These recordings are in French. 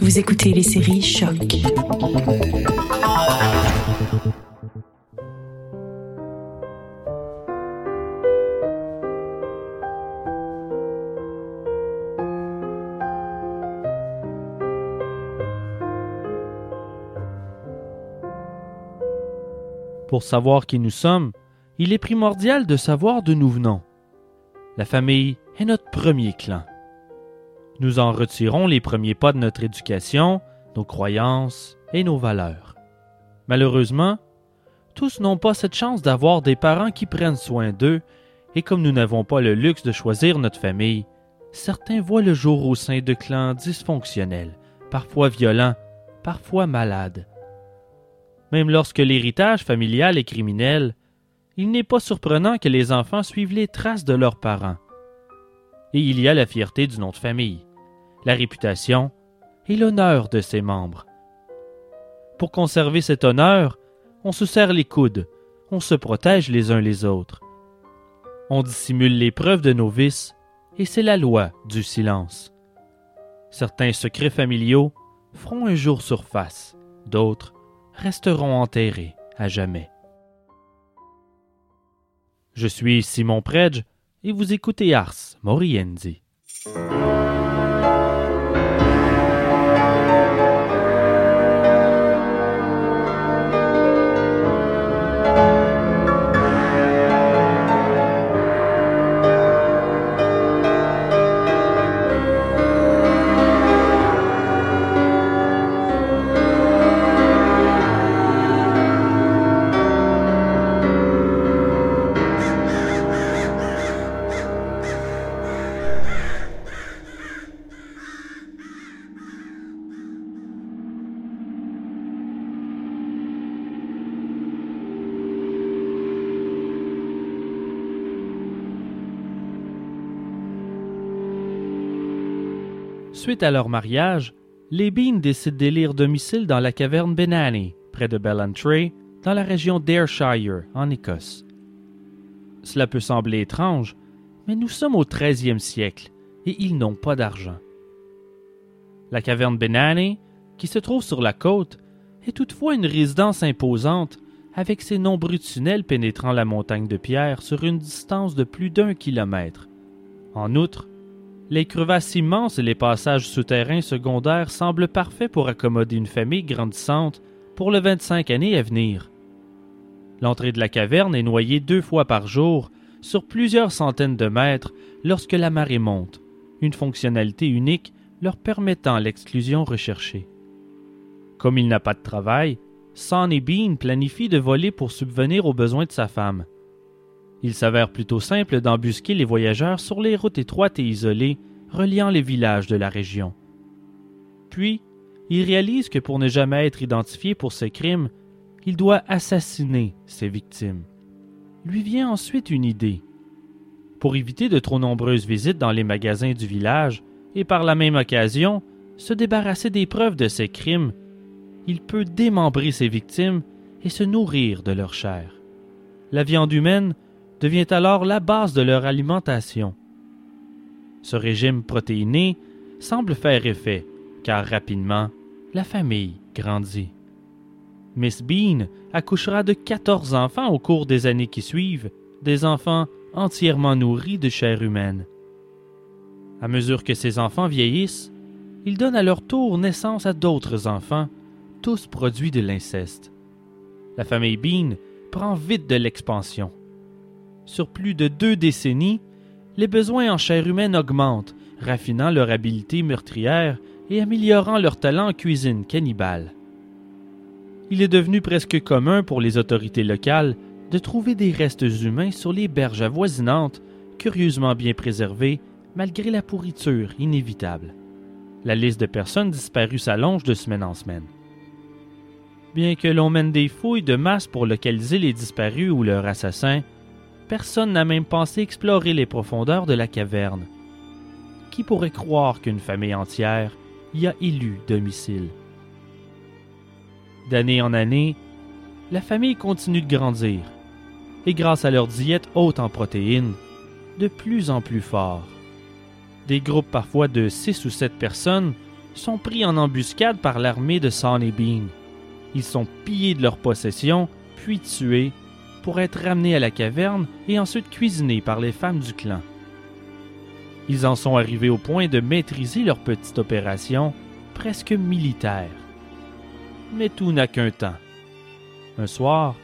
Vous écoutez les séries Choc. Pour savoir qui nous sommes, il est primordial de savoir d'où nous venons. La famille est notre premier clan. Nous en retirons les premiers pas de notre éducation, nos croyances et nos valeurs. Malheureusement, tous n'ont pas cette chance d'avoir des parents qui prennent soin d'eux, et comme nous n'avons pas le luxe de choisir notre famille, certains voient le jour au sein de clans dysfonctionnels, parfois violents, parfois malades. Même lorsque l'héritage familial est criminel, il n'est pas surprenant que les enfants suivent les traces de leurs parents. Et il y a la fierté du nom de famille, la réputation et l'honneur de ses membres. Pour conserver cet honneur, on se serre les coudes, on se protège les uns les autres. On dissimule les preuves de nos vices, et c'est la loi du silence. Certains secrets familiaux feront un jour surface, d'autres resteront enterrés à jamais. Je suis Simon Predge et vous écoutez Ars Moriendi. Suite à leur mariage, les Bean décident d'élire domicile dans la caverne Benani, près de Ballantrae, dans la région d'Ayrshire, en Écosse. Cela peut sembler étrange, mais nous sommes au 13e siècle et ils n'ont pas d'argent. La caverne Benani, qui se trouve sur la côte, est toutefois une résidence imposante avec ses nombreux tunnels pénétrant la montagne de pierre sur une distance de plus d'un kilomètre. En outre, les crevasses immenses et les passages souterrains secondaires semblent parfaits pour accommoder une famille grandissante pour les 25 années à venir. L'entrée de la caverne est noyée deux fois par jour sur plusieurs centaines de mètres lorsque la marée monte, une fonctionnalité unique leur permettant l'exclusion recherchée. Comme il n'a pas de travail, Sonny Bean planifie de voler pour subvenir aux besoins de sa femme. Il s'avère plutôt simple d'embusquer les voyageurs sur les routes étroites et isolées reliant les villages de la région. Puis, il réalise que pour ne jamais être identifié pour ses crimes, il doit assassiner ses victimes. Lui vient ensuite une idée. Pour éviter de trop nombreuses visites dans les magasins du village et par la même occasion se débarrasser des preuves de ses crimes, il peut démembrer ses victimes et se nourrir de leur chair. La viande humaine devient alors la base de leur alimentation. Ce régime protéiné semble faire effet, car rapidement, la famille grandit. Miss Bean accouchera de 14 enfants au cours des années qui suivent, des enfants entièrement nourris de chair humaine. À mesure que ces enfants vieillissent, ils donnent à leur tour naissance à d'autres enfants, tous produits de l'inceste. La famille Bean prend vite de l'expansion. Sur plus de deux décennies, les besoins en chair humaine augmentent, raffinant leur habileté meurtrière et améliorant leur talent en cuisine cannibale. Il est devenu presque commun pour les autorités locales de trouver des restes humains sur les berges avoisinantes, curieusement bien préservées malgré la pourriture inévitable. La liste de personnes disparues s'allonge de semaine en semaine. Bien que l'on mène des fouilles de masse pour localiser les disparus ou leurs assassins, personne n'a même pensé explorer les profondeurs de la caverne. Qui pourrait croire qu'une famille entière y a élu domicile? D'année en année, la famille continue de grandir, et grâce à leur diète haute en protéines, de plus en plus fort. Des groupes parfois de six ou sept personnes sont pris en embuscade par l'armée de Sonny Bean. Ils sont pillés de leurs possessions, puis tués, pour être ramenés à la caverne et ensuite cuisinés par les femmes du clan. Ils en sont arrivés au point de maîtriser leur petite opération, presque militaire. Mais tout n'a qu'un temps. Un soir,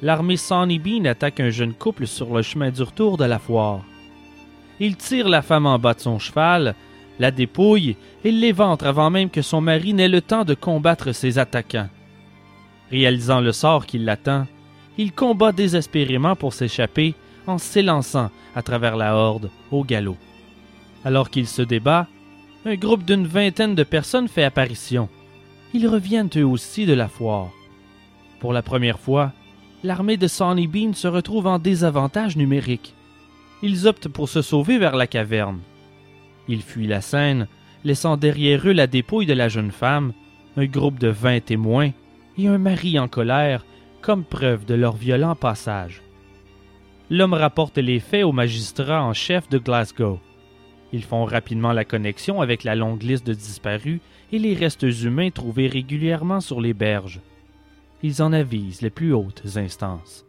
l'armée Sonny Bean attaque un jeune couple sur le chemin du retour de la foire. Il tire la femme en bas de son cheval, la dépouille et l'éventre avant même que son mari n'ait le temps de combattre ses attaquants. Réalisant le sort qui l'attend, il combat désespérément pour s'échapper en s'élançant à travers la horde au galop. Alors qu'il se débat, un groupe d'une vingtaine de personnes fait apparition. Ils reviennent eux aussi de la foire. Pour la première fois, l'armée de Sonny Bean se retrouve en désavantage numérique. Ils optent pour se sauver vers la caverne. Ils fuient la scène, laissant derrière eux la dépouille de la jeune femme, un groupe de vingt témoins et un mari en colère comme preuve de leur violent passage. L'homme rapporte les faits au magistrat en chef de Glasgow. Ils font rapidement la connexion avec la longue liste de disparus et les restes humains trouvés régulièrement sur les berges. Ils en avisent les plus hautes instances.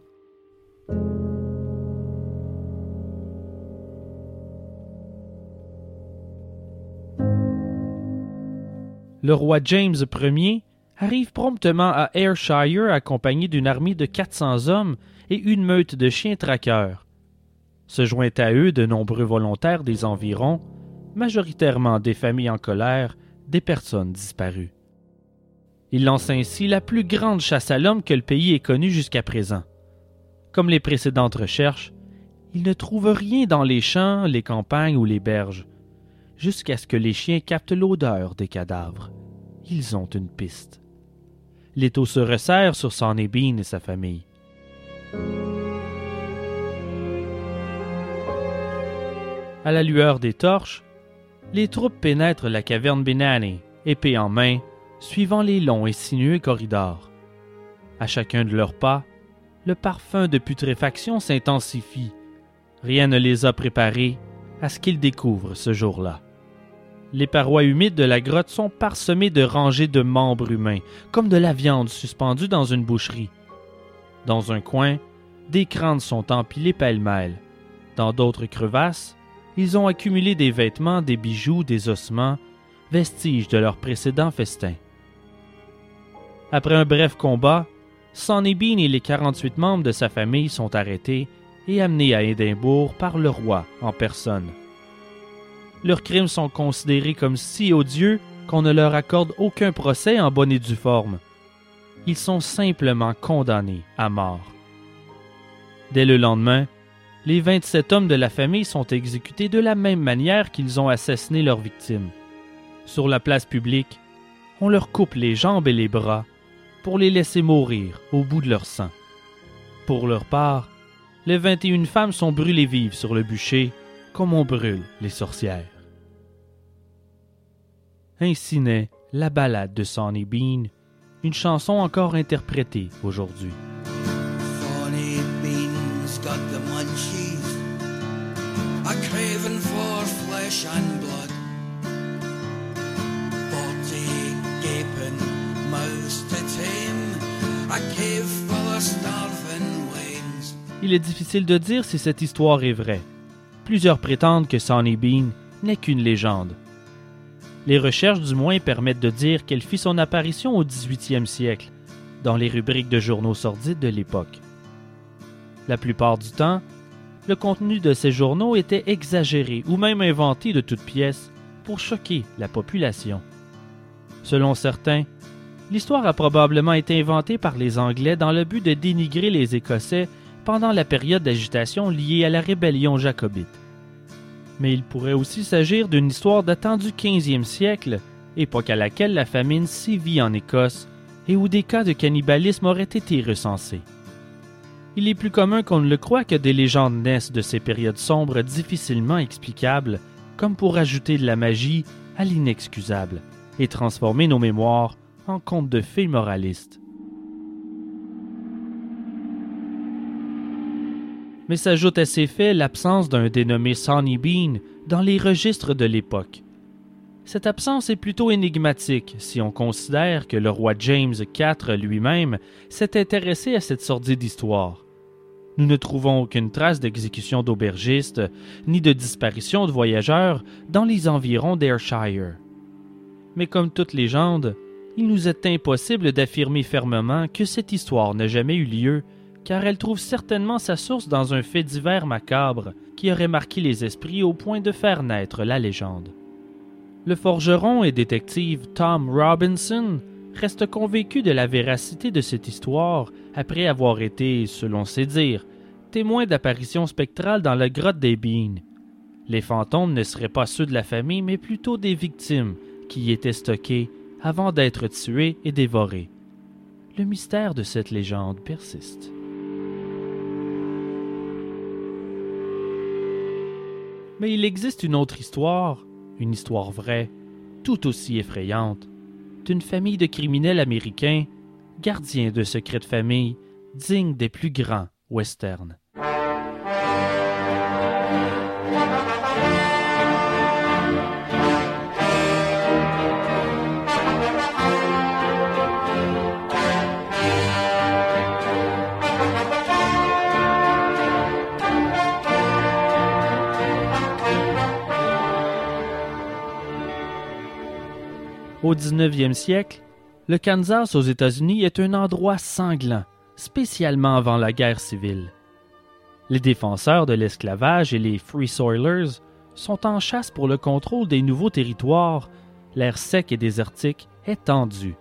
Le roi James Ier arrive promptement à Ayrshire accompagné d'une armée de 400 hommes et une meute de chiens traqueurs. Se joint à eux de nombreux volontaires des environs, majoritairement des familles en colère, des personnes disparues. Il lance ainsi la plus grande chasse à l'homme que le pays ait connue jusqu'à présent. Comme les précédentes recherches, il ne trouve rien dans les champs, les campagnes ou les berges, jusqu'à ce que les chiens captent l'odeur des cadavres. Ils ont une piste. L'étau se resserre sur Sonny et sa famille. À la lueur des torches, les troupes pénètrent la caverne Benani, épée en main, suivant les longs et sinueux corridors. À chacun de leurs pas, le parfum de putréfaction s'intensifie. Rien ne les a préparés à ce qu'ils découvrent ce jour-là. Les parois humides de la grotte sont parsemées de rangées de membres humains, comme de la viande suspendue dans une boucherie. Dans un coin, des crânes sont empilés pêle-mêle. Dans d'autres crevasses, ils ont accumulé des vêtements, des bijoux, des ossements, vestiges de leur précédent festin. Après un bref combat, Sonny et les 48 membres de sa famille sont arrêtés et amenés à Édimbourg par le roi en personne leurs crimes sont considérés comme si odieux qu'on ne leur accorde aucun procès en bonne et due forme. Ils sont simplement condamnés à mort. Dès le lendemain, les 27 hommes de la famille sont exécutés de la même manière qu'ils ont assassiné leurs victimes. Sur la place publique, on leur coupe les jambes et les bras pour les laisser mourir au bout de leur sang. Pour leur part, les 21 femmes sont brûlées vives sur le bûcher comme on brûle les sorcières. Ainsi naît la ballade de Sonny Bean, une chanson encore interprétée aujourd'hui. Sonny Bean's got the munchies, a craving for flesh and blood. Forty gaping mouths to tame, a cave full of starving wains. Il est difficile de dire si cette histoire est vraie. Plusieurs prétendent que Sonny Bean n'est qu'une légende. Les recherches du moins permettent de dire qu'elle fit son apparition au 18e siècle, dans les rubriques de journaux sordides de l'époque. La plupart du temps, le contenu de ces journaux était exagéré ou même inventé de toutes pièces pour choquer la population. Selon certains, l'histoire a probablement été inventée par les Anglais dans le but de dénigrer les Écossais pendant la période d'agitation liée à la rébellion jacobite. Mais il pourrait aussi s'agir d'une histoire datant du 15e siècle, époque à laquelle la famine sévit en Écosse et où des cas de cannibalisme auraient été recensés. Il est plus commun qu'on ne le croit que des légendes naissent de ces périodes sombres difficilement explicables, comme pour ajouter de la magie à l'inexcusable et transformer nos mémoires en contes de fées moralistes. Mais s'ajoute à ces faits l'absence d'un dénommé Sonny Bean dans les registres de l'époque. Cette absence est plutôt énigmatique si on considère que le roi James IV lui-même s'est intéressé à cette sordide histoire. Nous ne trouvons aucune trace d'exécution d'aubergistes ni de disparition de voyageurs dans les environs d'Ayrshire. Mais comme toute légende, il nous est impossible d'affirmer fermement que cette histoire n'a jamais eu lieu, car elle trouve certainement sa source dans un fait divers macabre qui aurait marqué les esprits au point de faire naître la légende. Le forgeron et détective Tom Robinson reste convaincu de la véracité de cette histoire après avoir été, selon ses dires, témoin d'apparitions spectrales dans la grotte des Beans. Les fantômes ne seraient pas ceux de la famille, mais plutôt des victimes qui y étaient stockées avant d'être tuées et dévorées. Le mystère de cette légende persiste. Mais il existe une autre histoire une histoire vraie, tout aussi effrayante, d'une famille de criminels américains, gardiens de secrets de famille, dignes des plus grands westerns. Au 19e siècle, le Kansas aux États-Unis est un endroit sanglant, spécialement avant la guerre civile. Les défenseurs de l'esclavage et les Free Soilers sont en chasse pour le contrôle des nouveaux territoires, l'air sec et désertique est tendu.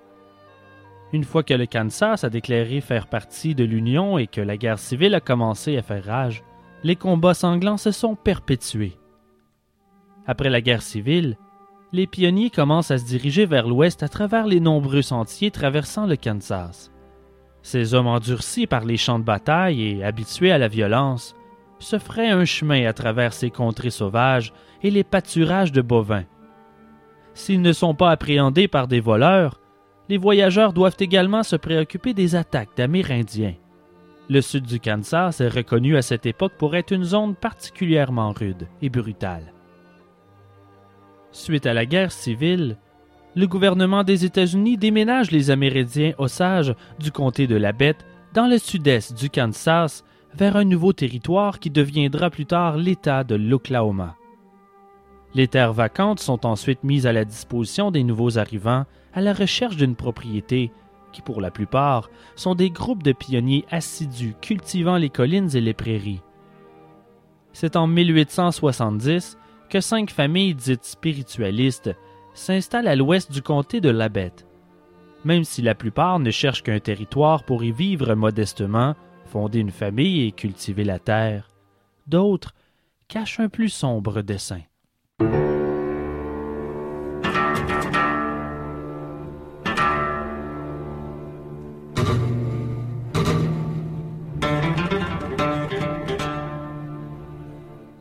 Une fois que le Kansas a déclaré faire partie de l'Union et que la guerre civile a commencé à faire rage, les combats sanglants se sont perpétués. Après la guerre civile, les pionniers commencent à se diriger vers l'ouest à travers les nombreux sentiers traversant le Kansas. Ces hommes endurcis par les champs de bataille et habitués à la violence se feraient un chemin à travers ces contrées sauvages et les pâturages de bovins. S'ils ne sont pas appréhendés par des voleurs, les voyageurs doivent également se préoccuper des attaques d'Amérindiens. Le sud du Kansas est reconnu à cette époque pour être une zone particulièrement rude et brutale. Suite à la guerre civile, le gouvernement des États-Unis déménage les Amérindiens Osages du comté de la Bête dans le sud-est du Kansas vers un nouveau territoire qui deviendra plus tard l'État de l'Oklahoma. Les terres vacantes sont ensuite mises à la disposition des nouveaux arrivants à la recherche d'une propriété qui, pour la plupart, sont des groupes de pionniers assidus cultivant les collines et les prairies. C'est en 1870 que cinq familles dites spiritualistes s'installent à l'ouest du comté de Labette. Même si la plupart ne cherchent qu'un territoire pour y vivre modestement, fonder une famille et cultiver la terre, d'autres cachent un plus sombre dessein.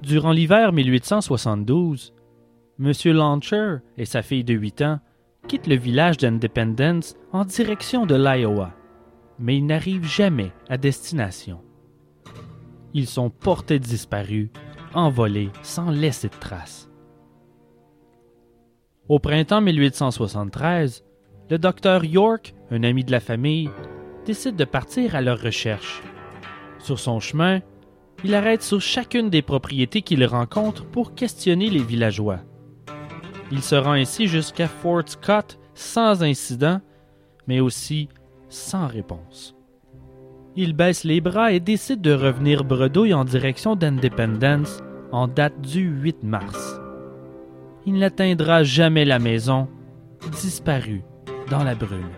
Durant l'hiver 1872, M. Launcher et sa fille de 8 ans quittent le village d'Independence en direction de l'Iowa, mais ils n'arrivent jamais à destination. Ils sont portés disparus, envolés sans laisser de traces. Au printemps 1873, le docteur York, un ami de la famille, décide de partir à leur recherche. Sur son chemin, il arrête sur chacune des propriétés qu'il rencontre pour questionner les villageois. Il se rend ainsi jusqu'à Fort Scott sans incident, mais aussi sans réponse. Il baisse les bras et décide de revenir bredouille en direction d'Independence en date du 8 mars. Il n'atteindra jamais la maison, disparu dans la brume.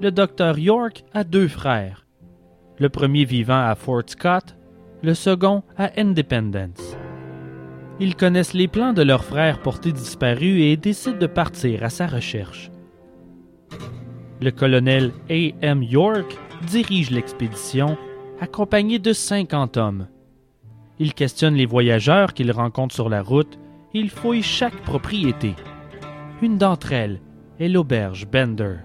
Le docteur York a deux frères, le premier vivant à Fort Scott, le second à Independence. Ils connaissent les plans de leur frère porté disparu et décident de partir à sa recherche. Le colonel A. M. York dirige l'expédition, accompagné de 50 hommes. Il questionne les voyageurs qu'il rencontre sur la route et il fouille chaque propriété. Une d'entre elles est l'auberge Bender.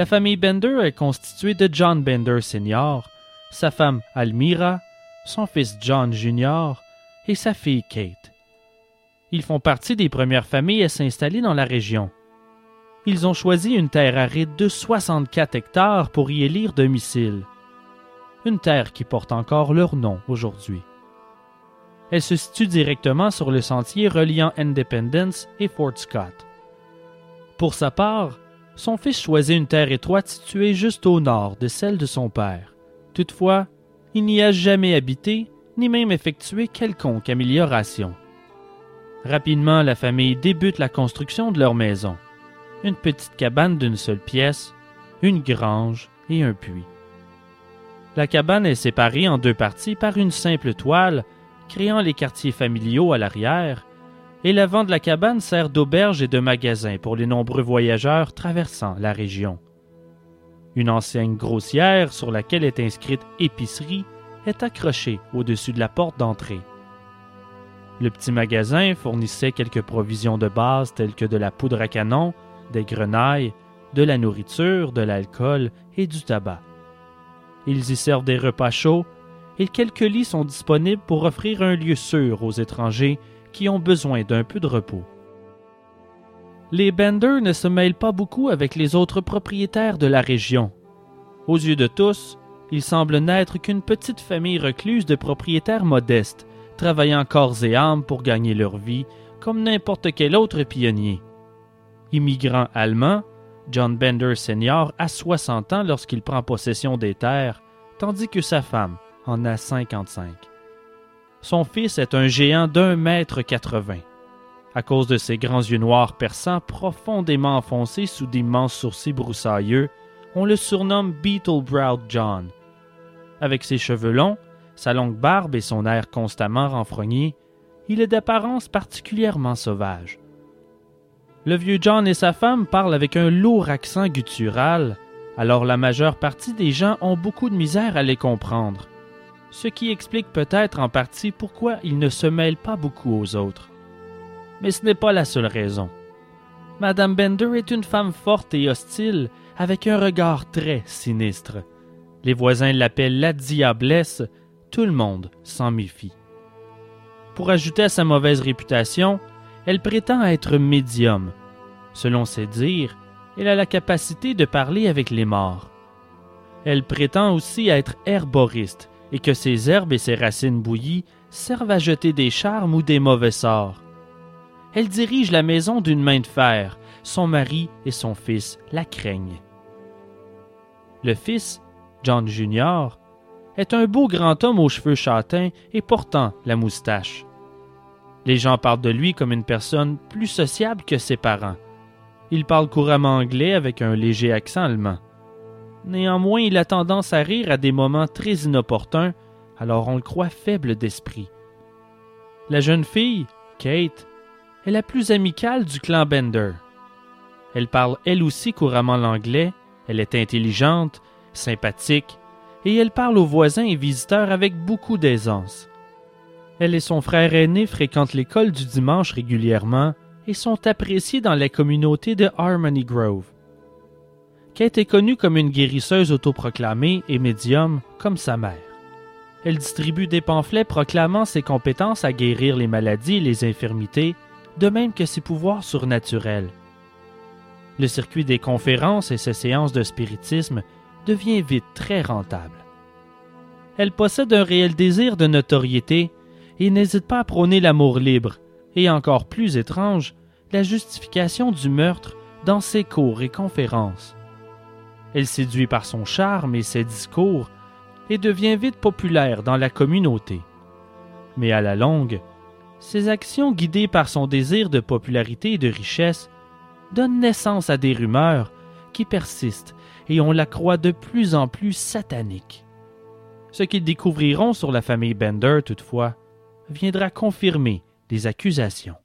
La famille Bender est constituée de John Bender Sr., sa femme Almira, son fils John Jr. et sa fille Kate. Ils font partie des premières familles à s'installer dans la région. Ils ont choisi une terre aride de 64 hectares pour y élire domicile. Une terre qui porte encore leur nom aujourd'hui. Elle se situe directement sur le sentier reliant Independence et Fort Scott. Pour sa part, son fils choisit une terre étroite située juste au nord de celle de son père. Toutefois, il n'y a jamais habité, ni même effectué quelconque amélioration. Rapidement, la famille débute la construction de leur maison. Une petite cabane d'une seule pièce, une grange et un puits. La cabane est séparée en deux parties par une simple toile, créant les quartiers familiaux à l'arrière, et l'avant de la cabane sert d'auberge et de magasin pour les nombreux voyageurs traversant la région. Une enseigne grossière sur laquelle est inscrite épicerie est accrochée au-dessus de la porte d'entrée. Le petit magasin fournissait quelques provisions de base telles que de la poudre à canon, des grenailles, de la nourriture, de l'alcool et du tabac. Ils y servent des repas chauds et quelques lits sont disponibles pour offrir un lieu sûr aux étrangers qui ont besoin d'un peu de repos. Les Bender ne se mêlent pas beaucoup avec les autres propriétaires de la région. Aux yeux de tous, ils semblent n'être qu'une petite famille recluse de propriétaires modestes, travaillant corps et âme pour gagner leur vie, comme n'importe quel autre pionnier. Immigrant allemand, John Bender Sr. a 60 ans lorsqu'il prend possession des terres, tandis que sa femme en a 55. Son fils est un géant d'un mètre quatre-vingts. À cause de ses grands yeux noirs perçants profondément enfoncés sous d'immenses sourcils broussailleux, on le surnomme Beetle Browed John. Avec ses cheveux longs, sa longue barbe et son air constamment renfrogné, il est d'apparence particulièrement sauvage. Le vieux John et sa femme parlent avec un lourd accent guttural, alors la majeure partie des gens ont beaucoup de misère à les comprendre ce qui explique peut-être en partie pourquoi il ne se mêle pas beaucoup aux autres. Mais ce n'est pas la seule raison. Madame Bender est une femme forte et hostile, avec un regard très sinistre. Les voisins l'appellent la diablesse, tout le monde s'en méfie. Pour ajouter à sa mauvaise réputation, elle prétend être médium. Selon ses dires, elle a la capacité de parler avec les morts. Elle prétend aussi être herboriste, et que ses herbes et ses racines bouillies servent à jeter des charmes ou des mauvais sorts. Elle dirige la maison d'une main de fer, son mari et son fils la craignent. Le fils, John Jr., est un beau grand homme aux cheveux châtains et portant la moustache. Les gens parlent de lui comme une personne plus sociable que ses parents. Il parle couramment anglais avec un léger accent allemand. Néanmoins, il a tendance à rire à des moments très inopportuns, alors on le croit faible d'esprit. La jeune fille, Kate, est la plus amicale du clan Bender. Elle parle elle aussi couramment l'anglais, elle est intelligente, sympathique, et elle parle aux voisins et visiteurs avec beaucoup d'aisance. Elle et son frère aîné fréquentent l'école du dimanche régulièrement et sont appréciés dans la communauté de Harmony Grove. Est connue comme une guérisseuse autoproclamée et médium comme sa mère. Elle distribue des pamphlets proclamant ses compétences à guérir les maladies et les infirmités, de même que ses pouvoirs surnaturels. Le circuit des conférences et ses séances de spiritisme devient vite très rentable. Elle possède un réel désir de notoriété et n'hésite pas à prôner l'amour libre et, encore plus étrange, la justification du meurtre dans ses cours et conférences. Elle séduit par son charme et ses discours et devient vite populaire dans la communauté. Mais à la longue, ses actions guidées par son désir de popularité et de richesse donnent naissance à des rumeurs qui persistent et on la croit de plus en plus satanique. Ce qu'ils découvriront sur la famille Bender, toutefois, viendra confirmer les accusations.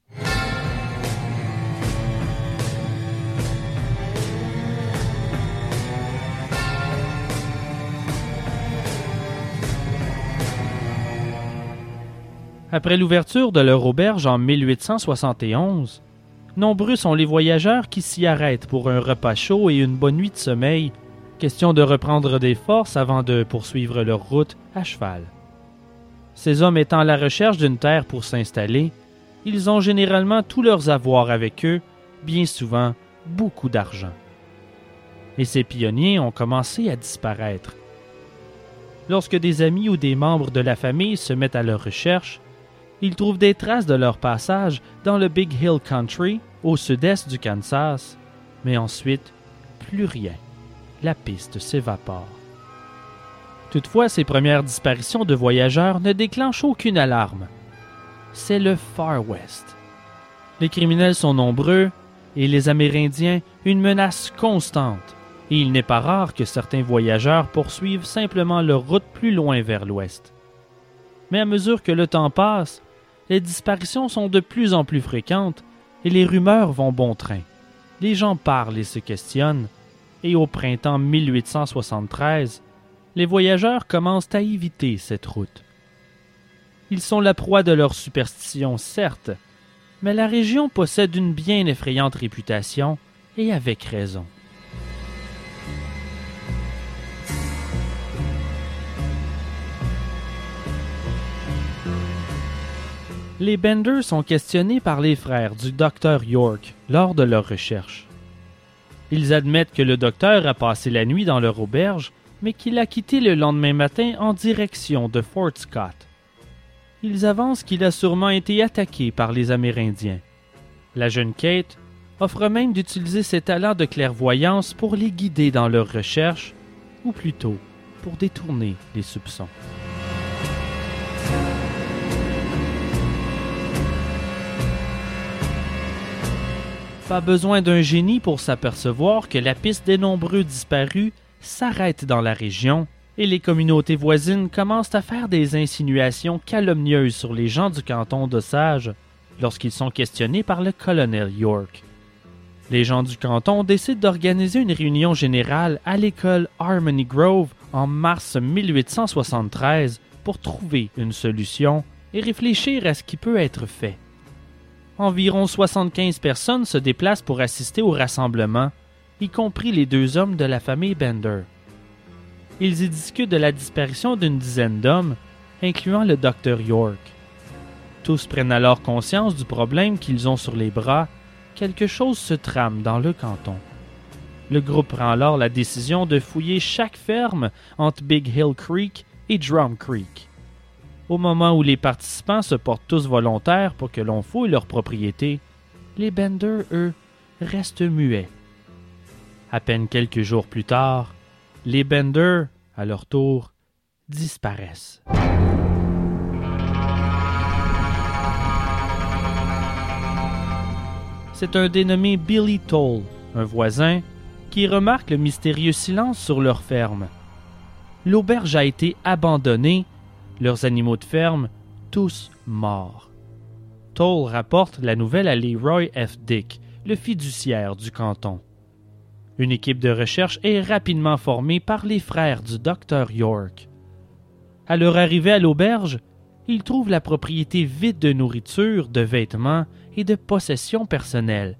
Après l'ouverture de leur auberge en 1871, Nombreux sont les voyageurs qui s'y arrêtent pour un repas chaud et une bonne nuit de sommeil, question de reprendre des forces avant de poursuivre leur route à cheval. Ces hommes étant à la recherche d'une terre pour s'installer, ils ont généralement tous leurs avoirs avec eux, bien souvent beaucoup d'argent. Et ces pionniers ont commencé à disparaître. Lorsque des amis ou des membres de la famille se mettent à leur recherche, ils trouvent des traces de leur passage dans le Big Hill Country, au sud-est du Kansas, mais ensuite, plus rien. La piste s'évapore. Toutefois, ces premières disparitions de voyageurs ne déclenchent aucune alarme. C'est le Far West. Les criminels sont nombreux et les Amérindiens une menace constante, et il n'est pas rare que certains voyageurs poursuivent simplement leur route plus loin vers l'ouest. Mais à mesure que le temps passe, les disparitions sont de plus en plus fréquentes et les rumeurs vont bon train. Les gens parlent et se questionnent, et au printemps 1873, les voyageurs commencent à éviter cette route. Ils sont la proie de leurs superstitions, certes, mais la région possède une bien effrayante réputation, et avec raison. Les Benders sont questionnés par les frères du docteur York lors de leurs recherches. Ils admettent que le docteur a passé la nuit dans leur auberge, mais qu'il a quitté le lendemain matin en direction de Fort Scott. Ils avancent qu'il a sûrement été attaqué par les Amérindiens. La jeune Kate offre même d'utiliser ses talents de clairvoyance pour les guider dans leurs recherches, ou plutôt pour détourner les soupçons. Pas besoin d'un génie pour s'apercevoir que la piste des nombreux disparus s'arrête dans la région et les communautés voisines commencent à faire des insinuations calomnieuses sur les gens du canton d'Osage lorsqu'ils sont questionnés par le colonel York. Les gens du canton décident d'organiser une réunion générale à l'école Harmony Grove en mars 1873 pour trouver une solution et réfléchir à ce qui peut être fait. Environ 75 personnes se déplacent pour assister au rassemblement, y compris les deux hommes de la famille Bender. Ils y discutent de la disparition d'une dizaine d'hommes, incluant le docteur York. Tous prennent alors conscience du problème qu'ils ont sur les bras. Quelque chose se trame dans le canton. Le groupe prend alors la décision de fouiller chaque ferme entre Big Hill Creek et Drum Creek. Au moment où les participants se portent tous volontaires pour que l'on fouille leurs propriétés, les Bender, eux, restent muets. À peine quelques jours plus tard, les Bender, à leur tour, disparaissent. C'est un dénommé Billy Toll, un voisin, qui remarque le mystérieux silence sur leur ferme. L'auberge a été abandonnée leurs animaux de ferme, tous morts. Toll rapporte la nouvelle à Leroy F. Dick, le fiduciaire du canton. Une équipe de recherche est rapidement formée par les frères du docteur York. À leur arrivée à l'auberge, ils trouvent la propriété vide de nourriture, de vêtements et de possessions personnelles.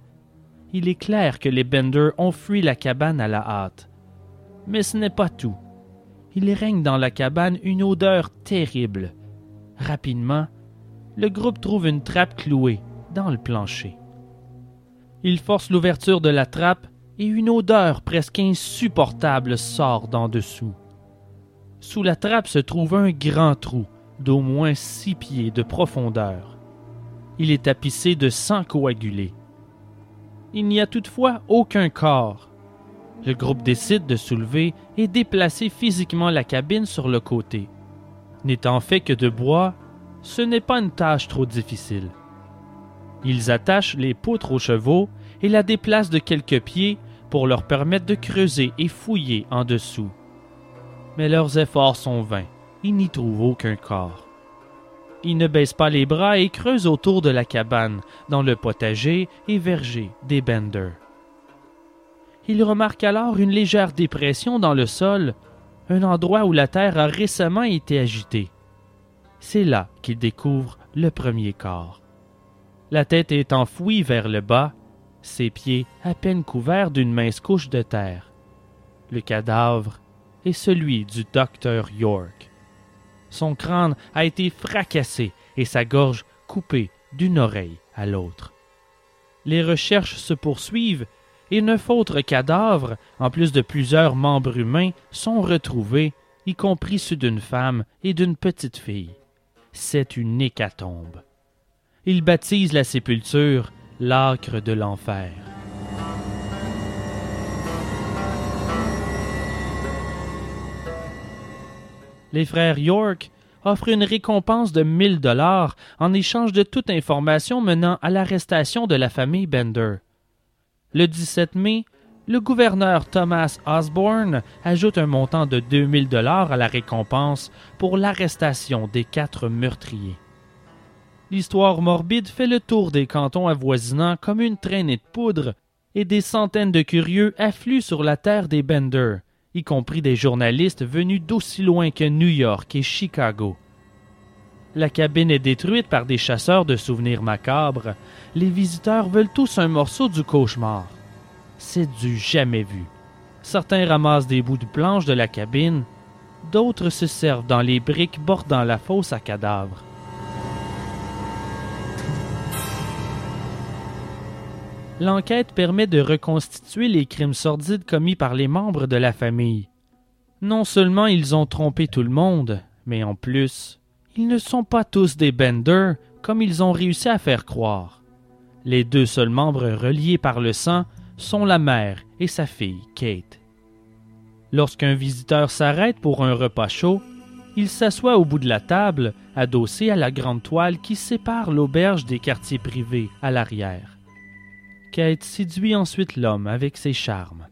Il est clair que les Bender ont fui la cabane à la hâte. Mais ce n'est pas tout il règne dans la cabane une odeur terrible. Rapidement, le groupe trouve une trappe clouée dans le plancher. Il force l'ouverture de la trappe et une odeur presque insupportable sort d'en dessous. Sous la trappe se trouve un grand trou d'au moins six pieds de profondeur. Il est tapissé de sang coagulé. Il n'y a toutefois aucun corps, le groupe décide de soulever et déplacer physiquement la cabine sur le côté. N'étant fait que de bois, ce n'est pas une tâche trop difficile. Ils attachent les poutres aux chevaux et la déplacent de quelques pieds pour leur permettre de creuser et fouiller en dessous. Mais leurs efforts sont vains, ils n'y trouvent aucun corps. Ils ne baissent pas les bras et creusent autour de la cabane, dans le potager et verger des Benders il remarque alors une légère dépression dans le sol, un endroit où la terre a récemment été agitée. C'est là qu'il découvre le premier corps. La tête est enfouie vers le bas ses pieds à peine couverts d'une mince couche de terre. Le cadavre est celui du docteur York. Son crâne a été fracassé et sa gorge coupée d'une oreille à l'autre. Les recherches se poursuivent et neuf autres cadavres, en plus de plusieurs membres humains, sont retrouvés, y compris ceux d'une femme et d'une petite fille. C'est une hécatombe. Ils baptisent la sépulture l'âcre de l'enfer. Les frères York offrent une récompense de 1000 dollars en échange de toute information menant à l'arrestation de la famille Bender. Le 17 mai, le gouverneur Thomas Osborne ajoute un montant de 2000 dollars à la récompense pour l'arrestation des quatre meurtriers. L'histoire morbide fait le tour des cantons avoisinants comme une traînée de poudre, et des centaines de curieux affluent sur la terre des Bender, y compris des journalistes venus d'aussi loin que New York et Chicago. La cabine est détruite par des chasseurs de souvenirs macabres. Les visiteurs veulent tous un morceau du cauchemar. C'est du jamais vu. Certains ramassent des bouts de planche de la cabine, d'autres se servent dans les briques bordant la fosse à cadavres. L'enquête permet de reconstituer les crimes sordides commis par les membres de la famille. Non seulement ils ont trompé tout le monde, mais en plus, ils ne sont pas tous des Bender comme ils ont réussi à faire croire. Les deux seuls membres reliés par le sang sont la mère et sa fille, Kate. Lorsqu'un visiteur s'arrête pour un repas chaud, il s'assoit au bout de la table, adossé à la grande toile qui sépare l'auberge des quartiers privés à l'arrière. Kate séduit ensuite l'homme avec ses charmes.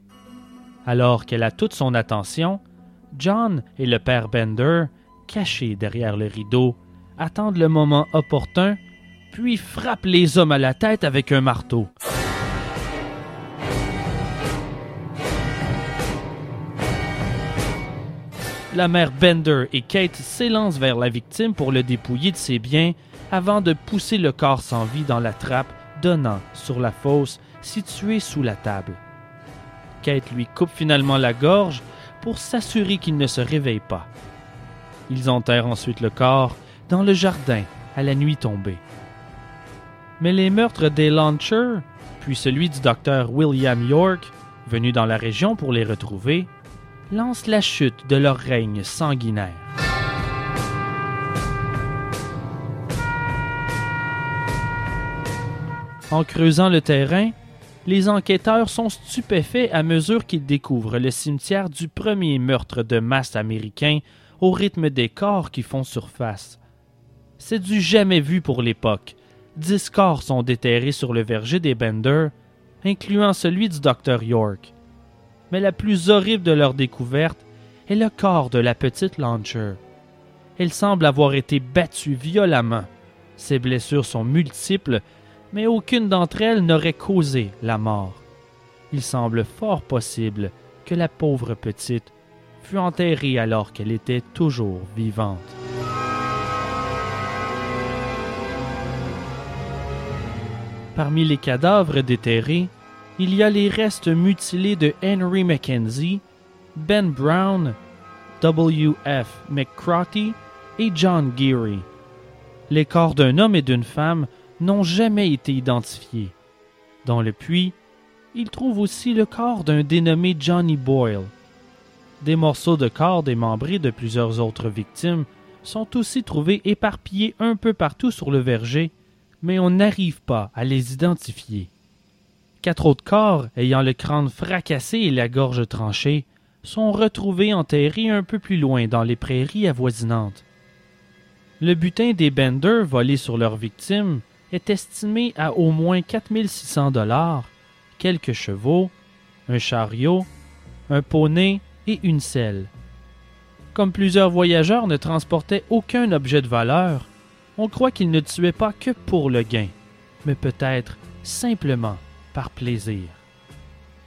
Alors qu'elle a toute son attention, John et le père Bender, cachés derrière le rideau, attendent le moment opportun, puis frappent les hommes à la tête avec un marteau. La mère Bender et Kate s'élancent vers la victime pour le dépouiller de ses biens avant de pousser le corps sans vie dans la trappe donnant sur la fosse située sous la table. Kate lui coupe finalement la gorge pour s'assurer qu'il ne se réveille pas. Ils enterrent ensuite le corps dans le jardin à la nuit tombée. Mais les meurtres des Launchers, puis celui du docteur William York, venu dans la région pour les retrouver, lancent la chute de leur règne sanguinaire. En creusant le terrain, les enquêteurs sont stupéfaits à mesure qu'ils découvrent le cimetière du premier meurtre de masse américain au rythme des corps qui font surface. C'est du jamais vu pour l'époque. Dix corps sont déterrés sur le verger des Bender, incluant celui du docteur York. Mais la plus horrible de leur découverte est le corps de la petite Launcher. Elle semble avoir été battue violemment. Ses blessures sont multiples mais aucune d'entre elles n'aurait causé la mort. Il semble fort possible que la pauvre petite fut enterrée alors qu'elle était toujours vivante. Parmi les cadavres déterrés, il y a les restes mutilés de Henry Mackenzie, Ben Brown, W. F. McCrotty et John Geary. Les corps d'un homme et d'une femme n'ont jamais été identifiés. Dans le puits, il trouve aussi le corps d'un dénommé Johnny Boyle. Des morceaux de corps démembrés de plusieurs autres victimes sont aussi trouvés éparpillés un peu partout sur le verger, mais on n'arrive pas à les identifier. Quatre autres corps, ayant le crâne fracassé et la gorge tranchée, sont retrouvés enterrés un peu plus loin dans les prairies avoisinantes. Le butin des Bender volés sur leurs victimes est estimé à au moins 4600 dollars, quelques chevaux, un chariot, un poney et une selle. Comme plusieurs voyageurs ne transportaient aucun objet de valeur, on croit qu'ils ne tuaient pas que pour le gain, mais peut-être simplement par plaisir.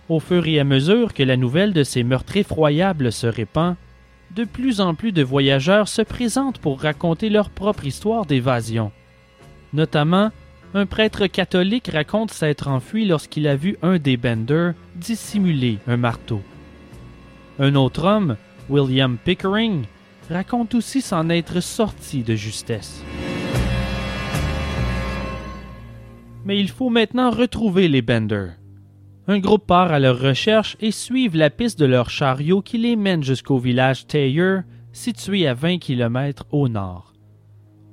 Au fur et à mesure que la nouvelle de ces meurtres effroyables se répand, de plus en plus de voyageurs se présentent pour raconter leur propre histoire d'évasion notamment un prêtre catholique raconte s'être enfui lorsqu'il a vu un des Bender dissimuler un marteau. Un autre homme, William Pickering, raconte aussi s'en être sorti de justesse. Mais il faut maintenant retrouver les Bender. Un groupe part à leur recherche et suivent la piste de leur chariot qui les mène jusqu'au village Taylor, situé à 20 km au nord.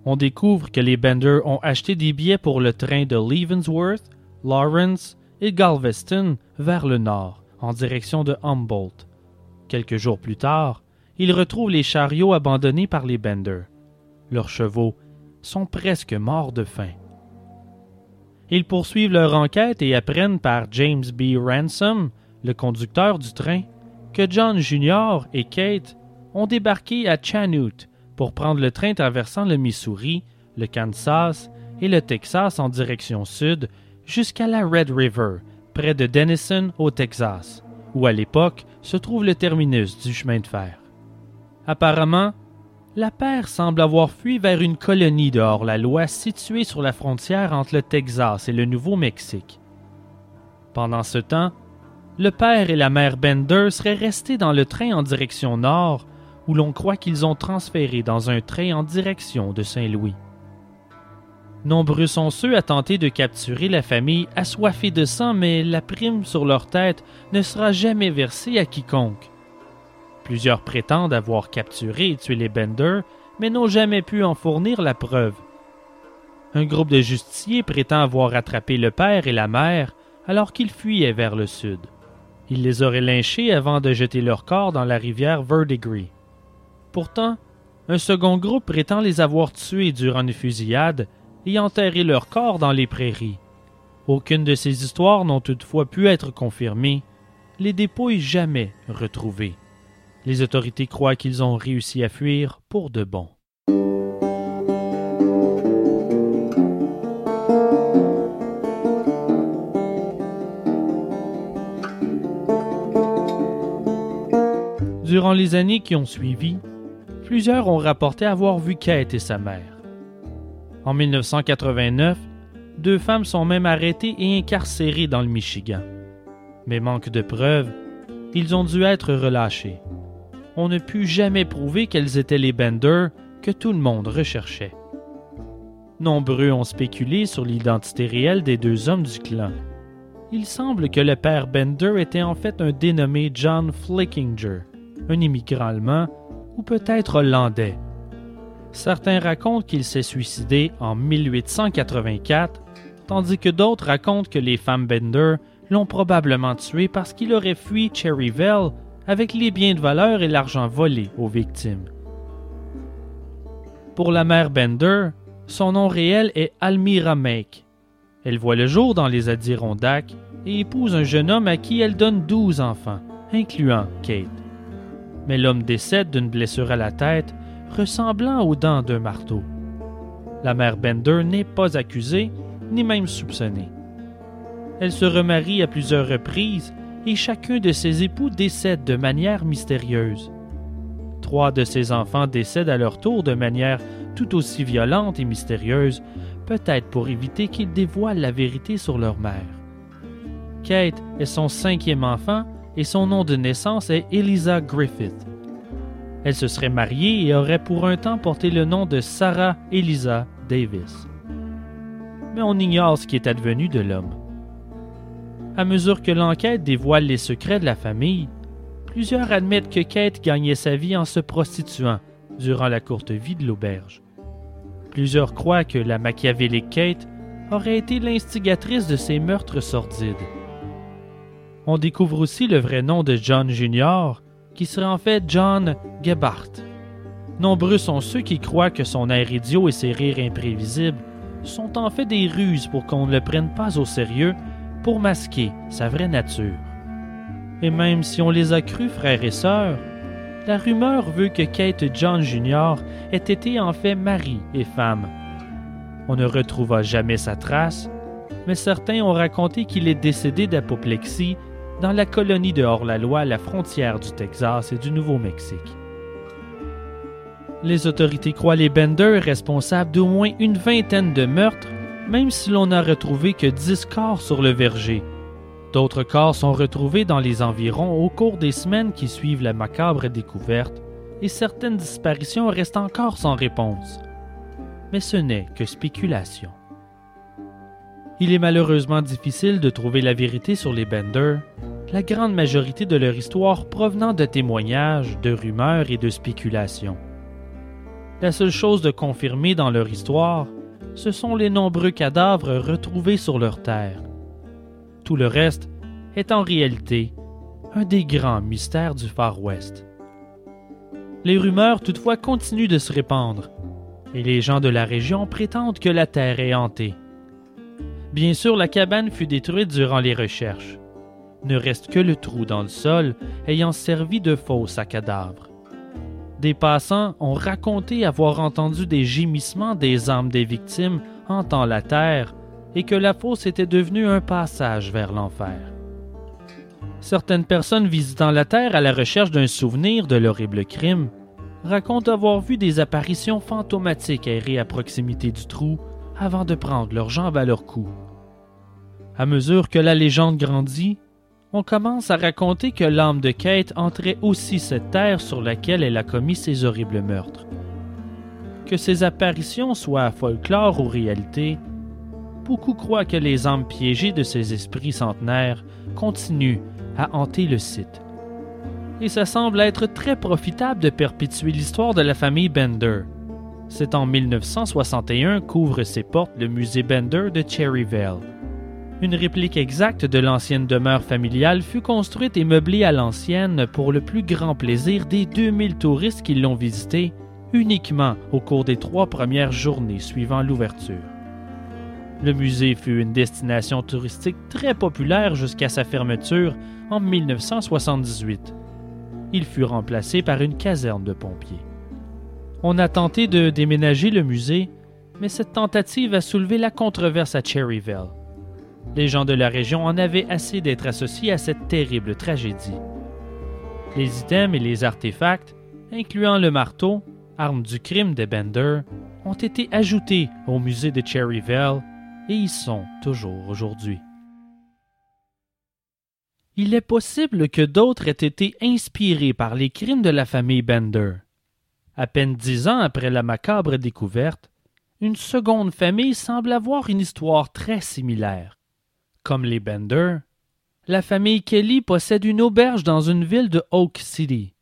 On découvre que les Bender ont acheté des billets pour le train de Leavenworth, Lawrence et Galveston vers le nord, en direction de Humboldt. Quelques jours plus tard, ils retrouvent les chariots abandonnés par les Bender. Leurs chevaux sont presque morts de faim. Ils poursuivent leur enquête et apprennent par James B. Ransom, le conducteur du train, que John Jr. et Kate ont débarqué à Chanute pour prendre le train traversant le Missouri, le Kansas et le Texas en direction sud jusqu'à la Red River, près de Denison au Texas, où à l'époque se trouve le terminus du chemin de fer. Apparemment, la paire semble avoir fui vers une colonie de hors-la-loi située sur la frontière entre le Texas et le Nouveau-Mexique. Pendant ce temps, le père et la mère Bender seraient restés dans le train en direction nord, où l'on croit qu'ils ont transféré dans un train en direction de Saint-Louis. Nombreux sont ceux à tenter de capturer la famille assoiffée de sang, mais la prime sur leur tête ne sera jamais versée à quiconque. Plusieurs prétendent avoir capturé et tué les Bender, mais n'ont jamais pu en fournir la preuve. Un groupe de justiciers prétend avoir attrapé le père et la mère alors qu'ils fuyaient vers le sud. Ils les auraient lynchés avant de jeter leur corps dans la rivière Verdigris. Pourtant, un second groupe prétend les avoir tués durant une fusillade et enterré leur corps dans les prairies. Aucune de ces histoires n'ont toutefois pu être confirmées, les dépouilles jamais retrouvées. Les autorités croient qu'ils ont réussi à fuir pour de bon. Durant les années qui ont suivi, plusieurs ont rapporté avoir vu Kate et sa mère. En 1989, deux femmes sont même arrêtées et incarcérées dans le Michigan. Mais manque de preuves, ils ont dû être relâchés on ne put jamais prouver qu'elles étaient les Bender que tout le monde recherchait. Nombreux ont spéculé sur l'identité réelle des deux hommes du clan. Il semble que le père Bender était en fait un dénommé John Flickinger, un immigrant allemand ou peut-être hollandais. Certains racontent qu'il s'est suicidé en 1884, tandis que d'autres racontent que les femmes Bender l'ont probablement tué parce qu'il aurait fui Cherryville avec les biens de valeur et l'argent volé aux victimes. Pour la mère Bender, son nom réel est Almira Make. Elle voit le jour dans les Adirondacks et épouse un jeune homme à qui elle donne douze enfants, incluant Kate. Mais l'homme décède d'une blessure à la tête ressemblant aux dents d'un marteau. La mère Bender n'est pas accusée, ni même soupçonnée. Elle se remarie à plusieurs reprises et chacun de ses époux décède de manière mystérieuse. Trois de ses enfants décèdent à leur tour de manière tout aussi violente et mystérieuse, peut-être pour éviter qu'ils dévoilent la vérité sur leur mère. Kate est son cinquième enfant et son nom de naissance est Eliza Griffith. Elle se serait mariée et aurait pour un temps porté le nom de Sarah Eliza Davis. Mais on ignore ce qui est advenu de l'homme. À mesure que l'enquête dévoile les secrets de la famille, plusieurs admettent que Kate gagnait sa vie en se prostituant durant la courte vie de l'auberge. Plusieurs croient que la machiavélique Kate aurait été l'instigatrice de ces meurtres sordides. On découvre aussi le vrai nom de John Jr., qui serait en fait John Gebhardt. Nombreux sont ceux qui croient que son air idiot et ses rires imprévisibles sont en fait des ruses pour qu'on ne le prenne pas au sérieux pour masquer sa vraie nature. Et même si on les a crus frères et sœurs, la rumeur veut que Kate John Jr. ait été en fait mari et femme. On ne retrouva jamais sa trace, mais certains ont raconté qu'il est décédé d'apoplexie dans la colonie de hors-la-loi à la frontière du Texas et du Nouveau-Mexique. Les autorités croient les Bender responsables d'au moins une vingtaine de meurtres même si l'on n'a retrouvé que 10 corps sur le verger. D'autres corps sont retrouvés dans les environs au cours des semaines qui suivent la macabre découverte, et certaines disparitions restent encore sans réponse. Mais ce n'est que spéculation. Il est malheureusement difficile de trouver la vérité sur les Bender, la grande majorité de leur histoire provenant de témoignages, de rumeurs et de spéculations. La seule chose de confirmée dans leur histoire, ce sont les nombreux cadavres retrouvés sur leur terre. Tout le reste est en réalité un des grands mystères du Far West. Les rumeurs toutefois continuent de se répandre, et les gens de la région prétendent que la Terre est hantée. Bien sûr, la cabane fut détruite durant les recherches. Ne reste que le trou dans le sol ayant servi de fosse à cadavres. Des passants ont raconté avoir entendu des gémissements des âmes des victimes hantant la terre et que la fosse était devenue un passage vers l'enfer. Certaines personnes visitant la terre à la recherche d'un souvenir de l'horrible crime racontent avoir vu des apparitions fantomatiques errer à proximité du trou avant de prendre leurs jambes à leur cou. À mesure que la légende grandit, on commence à raconter que l'âme de Kate entrait aussi cette terre sur laquelle elle a commis ses horribles meurtres. Que ces apparitions soient folklore ou réalité, beaucoup croient que les âmes piégées de ces esprits centenaires continuent à hanter le site. Et ça semble être très profitable de perpétuer l'histoire de la famille Bender. C'est en 1961 qu'ouvre ses portes le musée Bender de Cherryvale. Une réplique exacte de l'ancienne demeure familiale fut construite et meublée à l'ancienne pour le plus grand plaisir des 2000 touristes qui l'ont visitée uniquement au cours des trois premières journées suivant l'ouverture. Le musée fut une destination touristique très populaire jusqu'à sa fermeture en 1978. Il fut remplacé par une caserne de pompiers. On a tenté de déménager le musée, mais cette tentative a soulevé la controverse à Cherryville. Les gens de la région en avaient assez d'être associés à cette terrible tragédie. Les items et les artefacts, incluant le marteau, arme du crime de Bender, ont été ajoutés au musée de Cherryville et y sont toujours aujourd'hui. Il est possible que d'autres aient été inspirés par les crimes de la famille Bender. À peine dix ans après la macabre découverte, une seconde famille semble avoir une histoire très similaire. Comme les Bender, la famille Kelly possède une auberge dans une ville de Oak City.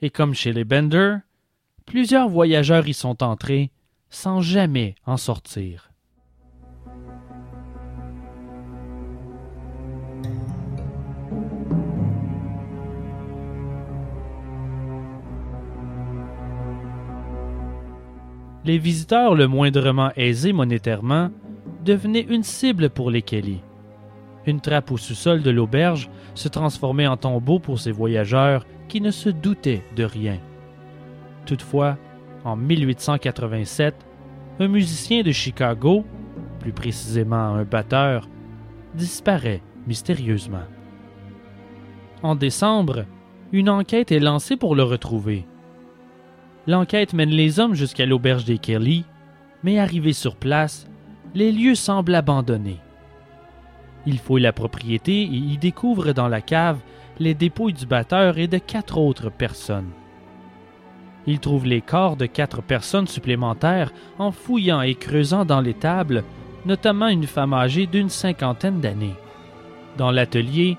Et comme chez les Bender, plusieurs voyageurs y sont entrés sans jamais en sortir. Les visiteurs le moindrement aisés monétairement devenaient une cible pour les Kelly. Une trappe au sous-sol de l'auberge se transformait en tombeau pour ces voyageurs qui ne se doutaient de rien. Toutefois, en 1887, un musicien de Chicago, plus précisément un batteur, disparaît mystérieusement. En décembre, une enquête est lancée pour le retrouver. L'enquête mène les hommes jusqu'à l'auberge des Kelly, mais arrivés sur place, les lieux semblent abandonnés. Il fouille la propriété et y découvre dans la cave les dépouilles du batteur et de quatre autres personnes. Il trouve les corps de quatre personnes supplémentaires en fouillant et creusant dans les tables, notamment une femme âgée d'une cinquantaine d'années. Dans l'atelier,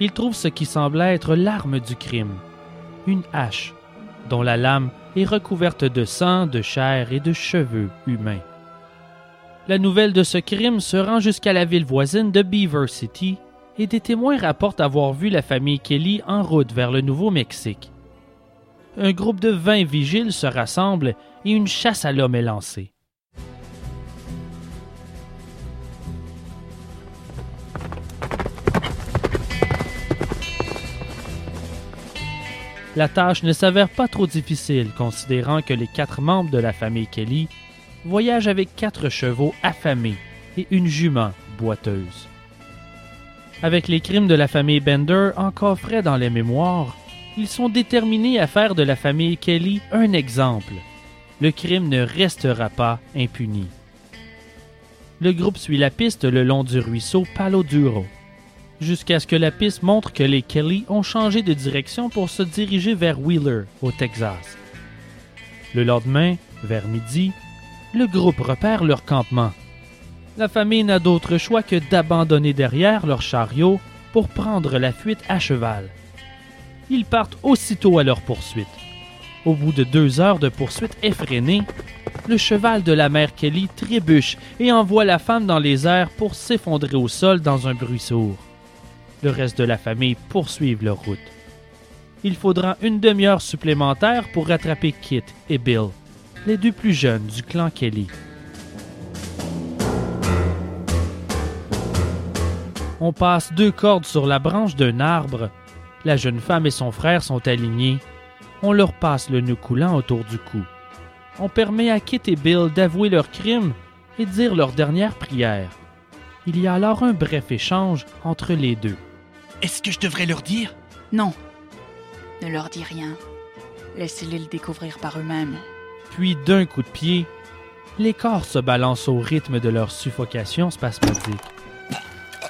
il trouve ce qui semble être l'arme du crime, une hache, dont la lame est recouverte de sang, de chair et de cheveux humains. La nouvelle de ce crime se rend jusqu'à la ville voisine de Beaver City et des témoins rapportent avoir vu la famille Kelly en route vers le Nouveau-Mexique. Un groupe de vingt vigiles se rassemble et une chasse à l'homme est lancée. La tâche ne s'avère pas trop difficile considérant que les quatre membres de la famille Kelly voyage avec quatre chevaux affamés et une jument boiteuse. Avec les crimes de la famille Bender encore frais dans les mémoires, ils sont déterminés à faire de la famille Kelly un exemple. Le crime ne restera pas impuni. Le groupe suit la piste le long du ruisseau Palo Duro, jusqu'à ce que la piste montre que les Kelly ont changé de direction pour se diriger vers Wheeler, au Texas. Le lendemain, vers midi, le groupe repère leur campement. La famille n'a d'autre choix que d'abandonner derrière leur chariot pour prendre la fuite à cheval. Ils partent aussitôt à leur poursuite. Au bout de deux heures de poursuite effrénée, le cheval de la mère Kelly trébuche et envoie la femme dans les airs pour s'effondrer au sol dans un bruit sourd. Le reste de la famille poursuivent leur route. Il faudra une demi-heure supplémentaire pour rattraper Kit et Bill, les deux plus jeunes du clan Kelly. On passe deux cordes sur la branche d'un arbre. La jeune femme et son frère sont alignés. On leur passe le nœud coulant autour du cou. On permet à Kit et Bill d'avouer leur crime et de dire leur dernière prière. Il y a alors un bref échange entre les deux. Est-ce que je devrais leur dire? Non. Ne leur dis rien. Laissez-les le découvrir par eux-mêmes. Puis d'un coup de pied, les corps se balancent au rythme de leur suffocation spasmodique.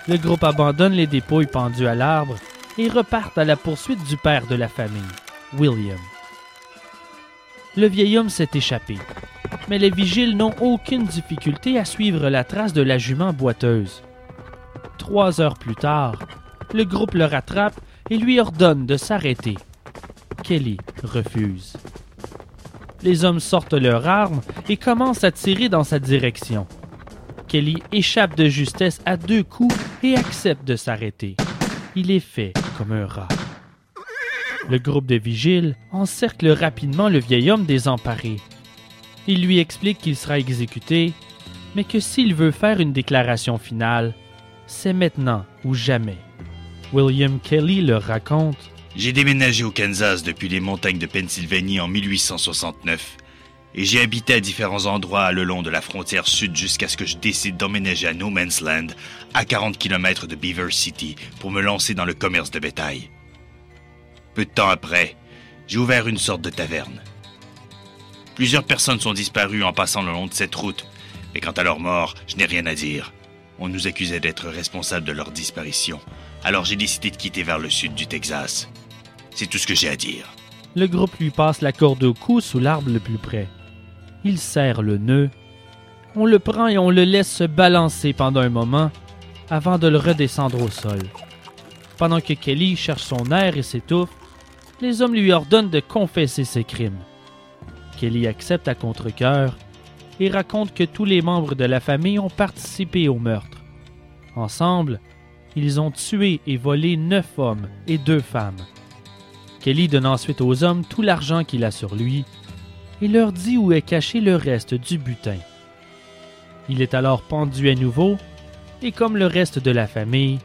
Le groupe abandonne les dépouilles pendues à l'arbre et repartent à la poursuite du père de la famille, William. Le vieil homme s'est échappé, mais les vigiles n'ont aucune difficulté à suivre la trace de la jument boiteuse. Trois heures plus tard, le groupe le rattrape et lui ordonne de s'arrêter. Kelly refuse. Les hommes sortent leurs armes et commencent à tirer dans sa direction. Kelly échappe de justesse à deux coups et accepte de s'arrêter. Il est fait comme un rat. Le groupe de vigiles encercle rapidement le vieil homme désemparé. Il lui explique qu'il sera exécuté, mais que s'il veut faire une déclaration finale, c'est maintenant ou jamais. William Kelly leur raconte J'ai déménagé au Kansas depuis les montagnes de Pennsylvanie en 1869 et j'ai habité à différents endroits le long de la frontière sud jusqu'à ce que je décide d'emménager à No Man's Land, à 40 km de Beaver City, pour me lancer dans le commerce de bétail. Peu de temps après, j'ai ouvert une sorte de taverne. Plusieurs personnes sont disparues en passant le long de cette route, et quant à leur mort, je n'ai rien à dire. On nous accusait d'être responsables de leur disparition, alors j'ai décidé de quitter vers le sud du Texas. C'est tout ce que j'ai à dire. Le groupe lui passe la corde au cou sous l'arbre le plus près. Il serre le nœud. On le prend et on le laisse se balancer pendant un moment avant de le redescendre au sol. Pendant que Kelly cherche son air et s'étouffe, les hommes lui ordonnent de confesser ses crimes. Kelly accepte à contre-cœur et raconte que tous les membres de la famille ont participé au meurtre. Ensemble, ils ont tué et volé neuf hommes et deux femmes. Kelly donne ensuite aux hommes tout l'argent qu'il a sur lui et leur dit où est caché le reste du butin. Il est alors pendu à nouveau, et comme le reste de la famille,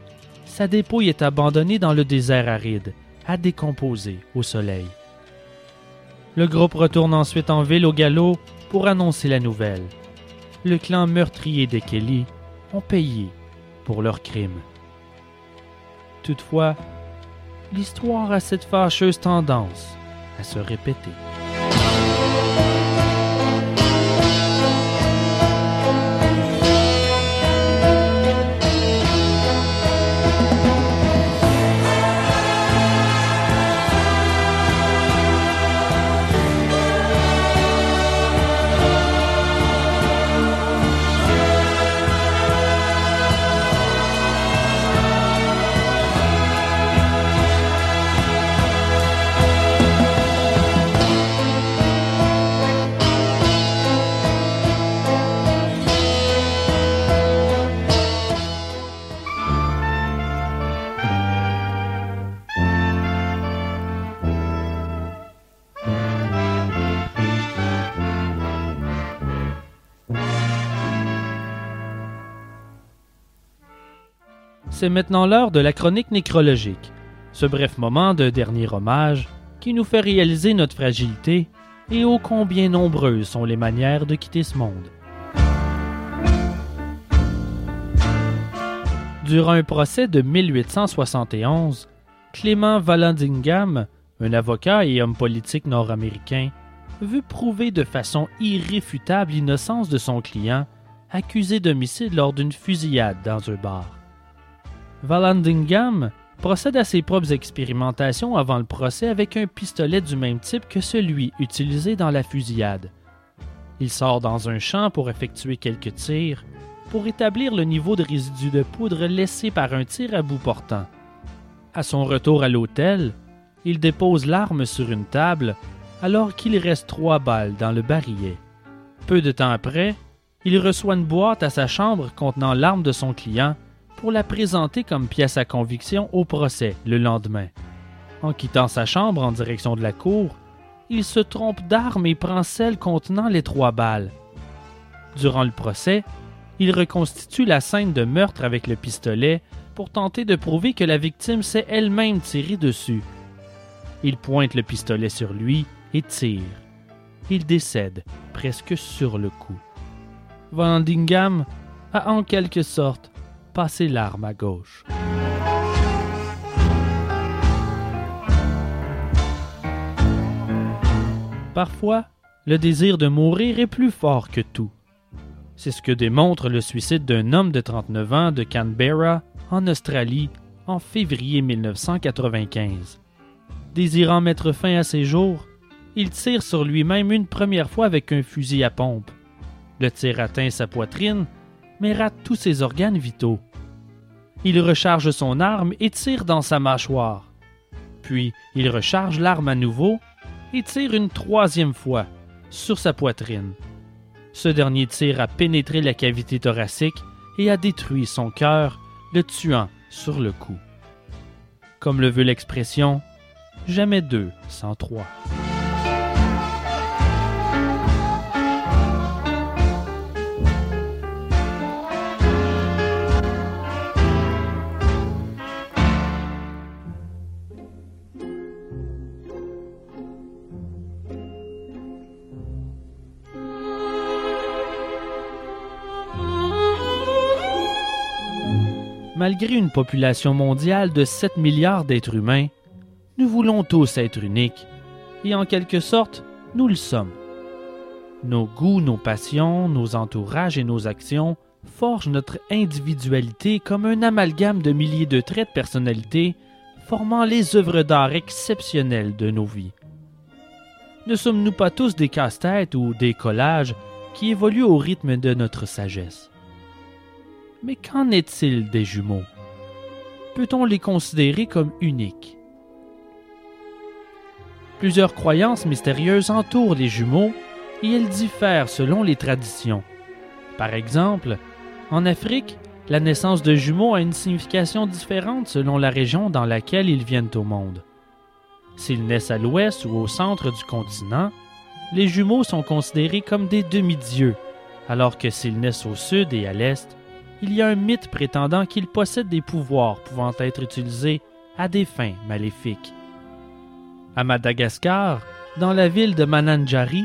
sa dépouille est abandonnée dans le désert aride, à décomposer au soleil. Le groupe retourne ensuite en ville au galop pour annoncer la nouvelle. Le clan meurtrier des Kelly ont payé pour leurs crimes. Toutefois, l'histoire a cette fâcheuse tendance à se répéter. C'est maintenant l'heure de la chronique nécrologique, ce bref moment de dernier hommage qui nous fait réaliser notre fragilité et ô combien nombreuses sont les manières de quitter ce monde. Durant un procès de 1871, Clément Vallandigham, un avocat et homme politique nord-américain, veut prouver de façon irréfutable l'innocence de son client accusé d'homicide lors d'une fusillade dans un bar. Vallandigham procède à ses propres expérimentations avant le procès avec un pistolet du même type que celui utilisé dans la fusillade. Il sort dans un champ pour effectuer quelques tirs, pour établir le niveau de résidus de poudre laissé par un tir à bout portant. À son retour à l'hôtel, il dépose l'arme sur une table alors qu'il reste trois balles dans le barillet. Peu de temps après, il reçoit une boîte à sa chambre contenant l'arme de son client pour la présenter comme pièce à conviction au procès le lendemain. En quittant sa chambre en direction de la cour, il se trompe d'arme et prend celle contenant les trois balles. Durant le procès, il reconstitue la scène de meurtre avec le pistolet pour tenter de prouver que la victime s'est elle-même tirée dessus. Il pointe le pistolet sur lui et tire. Il décède presque sur le coup. Vandingham a en quelque sorte passé l'arme à gauche. Parfois, le désir de mourir est plus fort que tout. C'est ce que démontre le suicide d'un homme de 39 ans de Canberra, en Australie, en février 1995. Désirant mettre fin à ses jours, il tire sur lui-même une première fois avec un fusil à pompe. Le tir atteint sa poitrine, mais rate tous ses organes vitaux. Il recharge son arme et tire dans sa mâchoire. Puis il recharge l'arme à nouveau et tire une troisième fois sur sa poitrine. Ce dernier tir a pénétré la cavité thoracique et a détruit son cœur, le tuant sur le coup. Comme le veut l'expression, jamais deux sans trois. Malgré une population mondiale de 7 milliards d'êtres humains, nous voulons tous être uniques, et en quelque sorte, nous le sommes. Nos goûts, nos passions, nos entourages et nos actions forgent notre individualité comme un amalgame de milliers de traits de personnalité formant les œuvres d'art exceptionnelles de nos vies. Ne sommes-nous pas tous des casse-têtes ou des collages qui évoluent au rythme de notre sagesse? Mais qu'en est-il des jumeaux? Peut-on les considérer comme uniques? Plusieurs croyances mystérieuses entourent les jumeaux et elles diffèrent selon les traditions. Par exemple, en Afrique, la naissance de jumeaux a une signification différente selon la région dans laquelle ils viennent au monde. S'ils naissent à l'ouest ou au centre du continent, les jumeaux sont considérés comme des demi-dieux, alors que s'ils naissent au sud et à l'est, il y a un mythe prétendant qu'ils possèdent des pouvoirs pouvant être utilisés à des fins maléfiques. À Madagascar, dans la ville de Mananjari,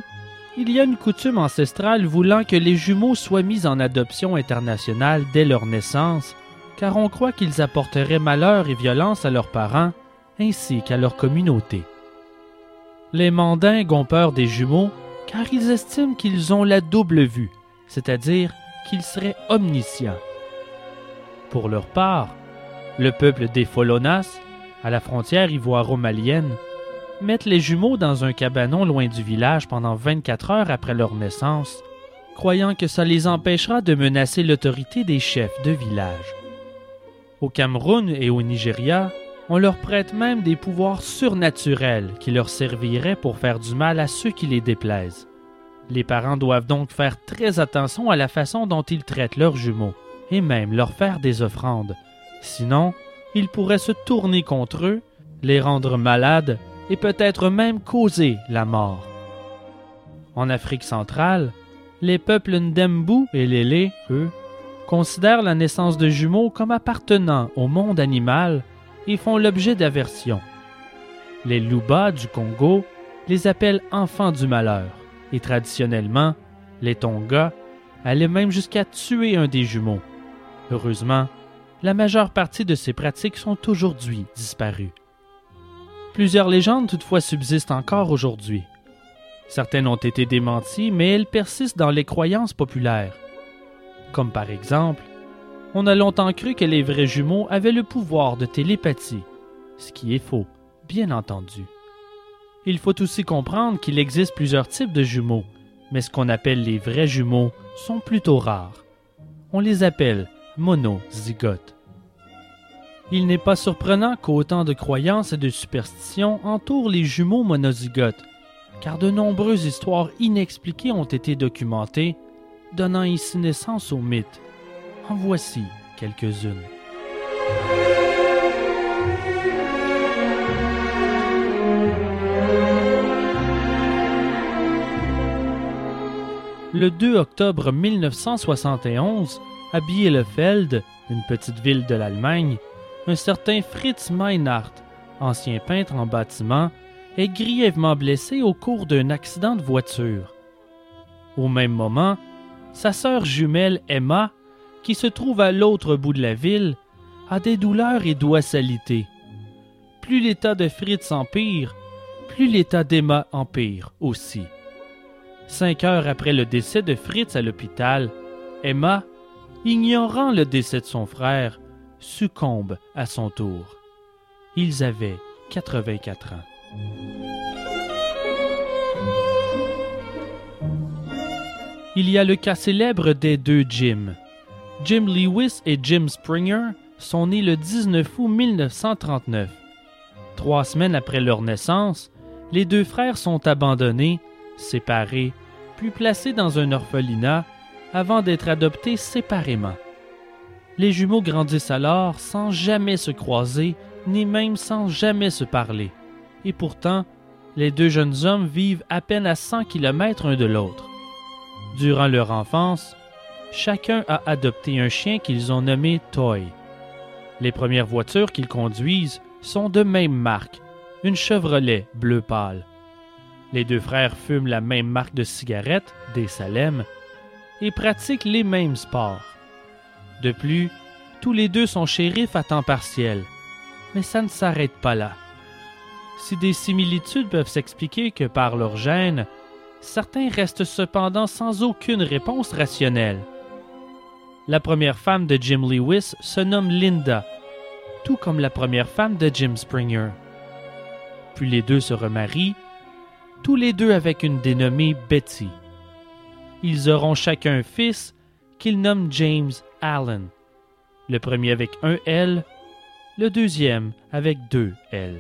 il y a une coutume ancestrale voulant que les jumeaux soient mis en adoption internationale dès leur naissance, car on croit qu'ils apporteraient malheur et violence à leurs parents ainsi qu'à leur communauté. Les mandingues ont peur des jumeaux car ils estiment qu'ils ont la double vue, c'est-à-dire qu'ils seraient omniscients. Pour leur part, le peuple des Folonas, à la frontière ivoiro-malienne, mettent les jumeaux dans un cabanon loin du village pendant 24 heures après leur naissance, croyant que ça les empêchera de menacer l'autorité des chefs de village. Au Cameroun et au Nigeria, on leur prête même des pouvoirs surnaturels qui leur serviraient pour faire du mal à ceux qui les déplaisent. Les parents doivent donc faire très attention à la façon dont ils traitent leurs jumeaux et même leur faire des offrandes. Sinon, ils pourraient se tourner contre eux, les rendre malades et peut-être même causer la mort. En Afrique centrale, les peuples Ndembu et Lélé, eux, considèrent la naissance de jumeaux comme appartenant au monde animal et font l'objet d'aversion. Les Luba du Congo les appellent enfants du malheur et traditionnellement, les Tonga allaient même jusqu'à tuer un des jumeaux. Heureusement, la majeure partie de ces pratiques sont aujourd'hui disparues. Plusieurs légendes toutefois subsistent encore aujourd'hui. Certaines ont été démenties, mais elles persistent dans les croyances populaires. Comme par exemple, on a longtemps cru que les vrais jumeaux avaient le pouvoir de télépathie, ce qui est faux, bien entendu. Il faut aussi comprendre qu'il existe plusieurs types de jumeaux, mais ce qu'on appelle les vrais jumeaux sont plutôt rares. On les appelle monozygotes. Il n'est pas surprenant qu'autant de croyances et de superstitions entourent les jumeaux monozygotes, car de nombreuses histoires inexpliquées ont été documentées, donnant ici naissance aux mythes. En voici quelques-unes. Le 2 octobre 1971, à Bielefeld, une petite ville de l'Allemagne, un certain Fritz Meinhardt, ancien peintre en bâtiment, est grièvement blessé au cours d'un accident de voiture. Au même moment, sa sœur jumelle Emma, qui se trouve à l'autre bout de la ville, a des douleurs et doit s'aliter. Plus l'état de Fritz empire, plus l'état d'Emma empire aussi. Cinq heures après le décès de Fritz à l'hôpital, Emma, ignorant le décès de son frère, succombe à son tour. Ils avaient 84 ans. Il y a le cas célèbre des deux Jim. Jim Lewis et Jim Springer sont nés le 19 août 1939. Trois semaines après leur naissance, les deux frères sont abandonnés, séparés, puis placés dans un orphelinat avant d'être adoptés séparément. Les jumeaux grandissent alors sans jamais se croiser, ni même sans jamais se parler. Et pourtant, les deux jeunes hommes vivent à peine à 100 km un de l'autre. Durant leur enfance, chacun a adopté un chien qu'ils ont nommé Toy. Les premières voitures qu'ils conduisent sont de même marque, une Chevrolet bleu pâle. Les deux frères fument la même marque de cigarettes, des Salem, et pratiquent les mêmes sports. De plus, tous les deux sont shérifs à temps partiel. Mais ça ne s'arrête pas là. Si des similitudes peuvent s'expliquer que par leur gène, certains restent cependant sans aucune réponse rationnelle. La première femme de Jim Lewis se nomme Linda, tout comme la première femme de Jim Springer. Puis les deux se remarient, tous les deux avec une dénommée Betty. Ils auront chacun un fils qu'ils nomment James Allen. Le premier avec un L, le deuxième avec deux L.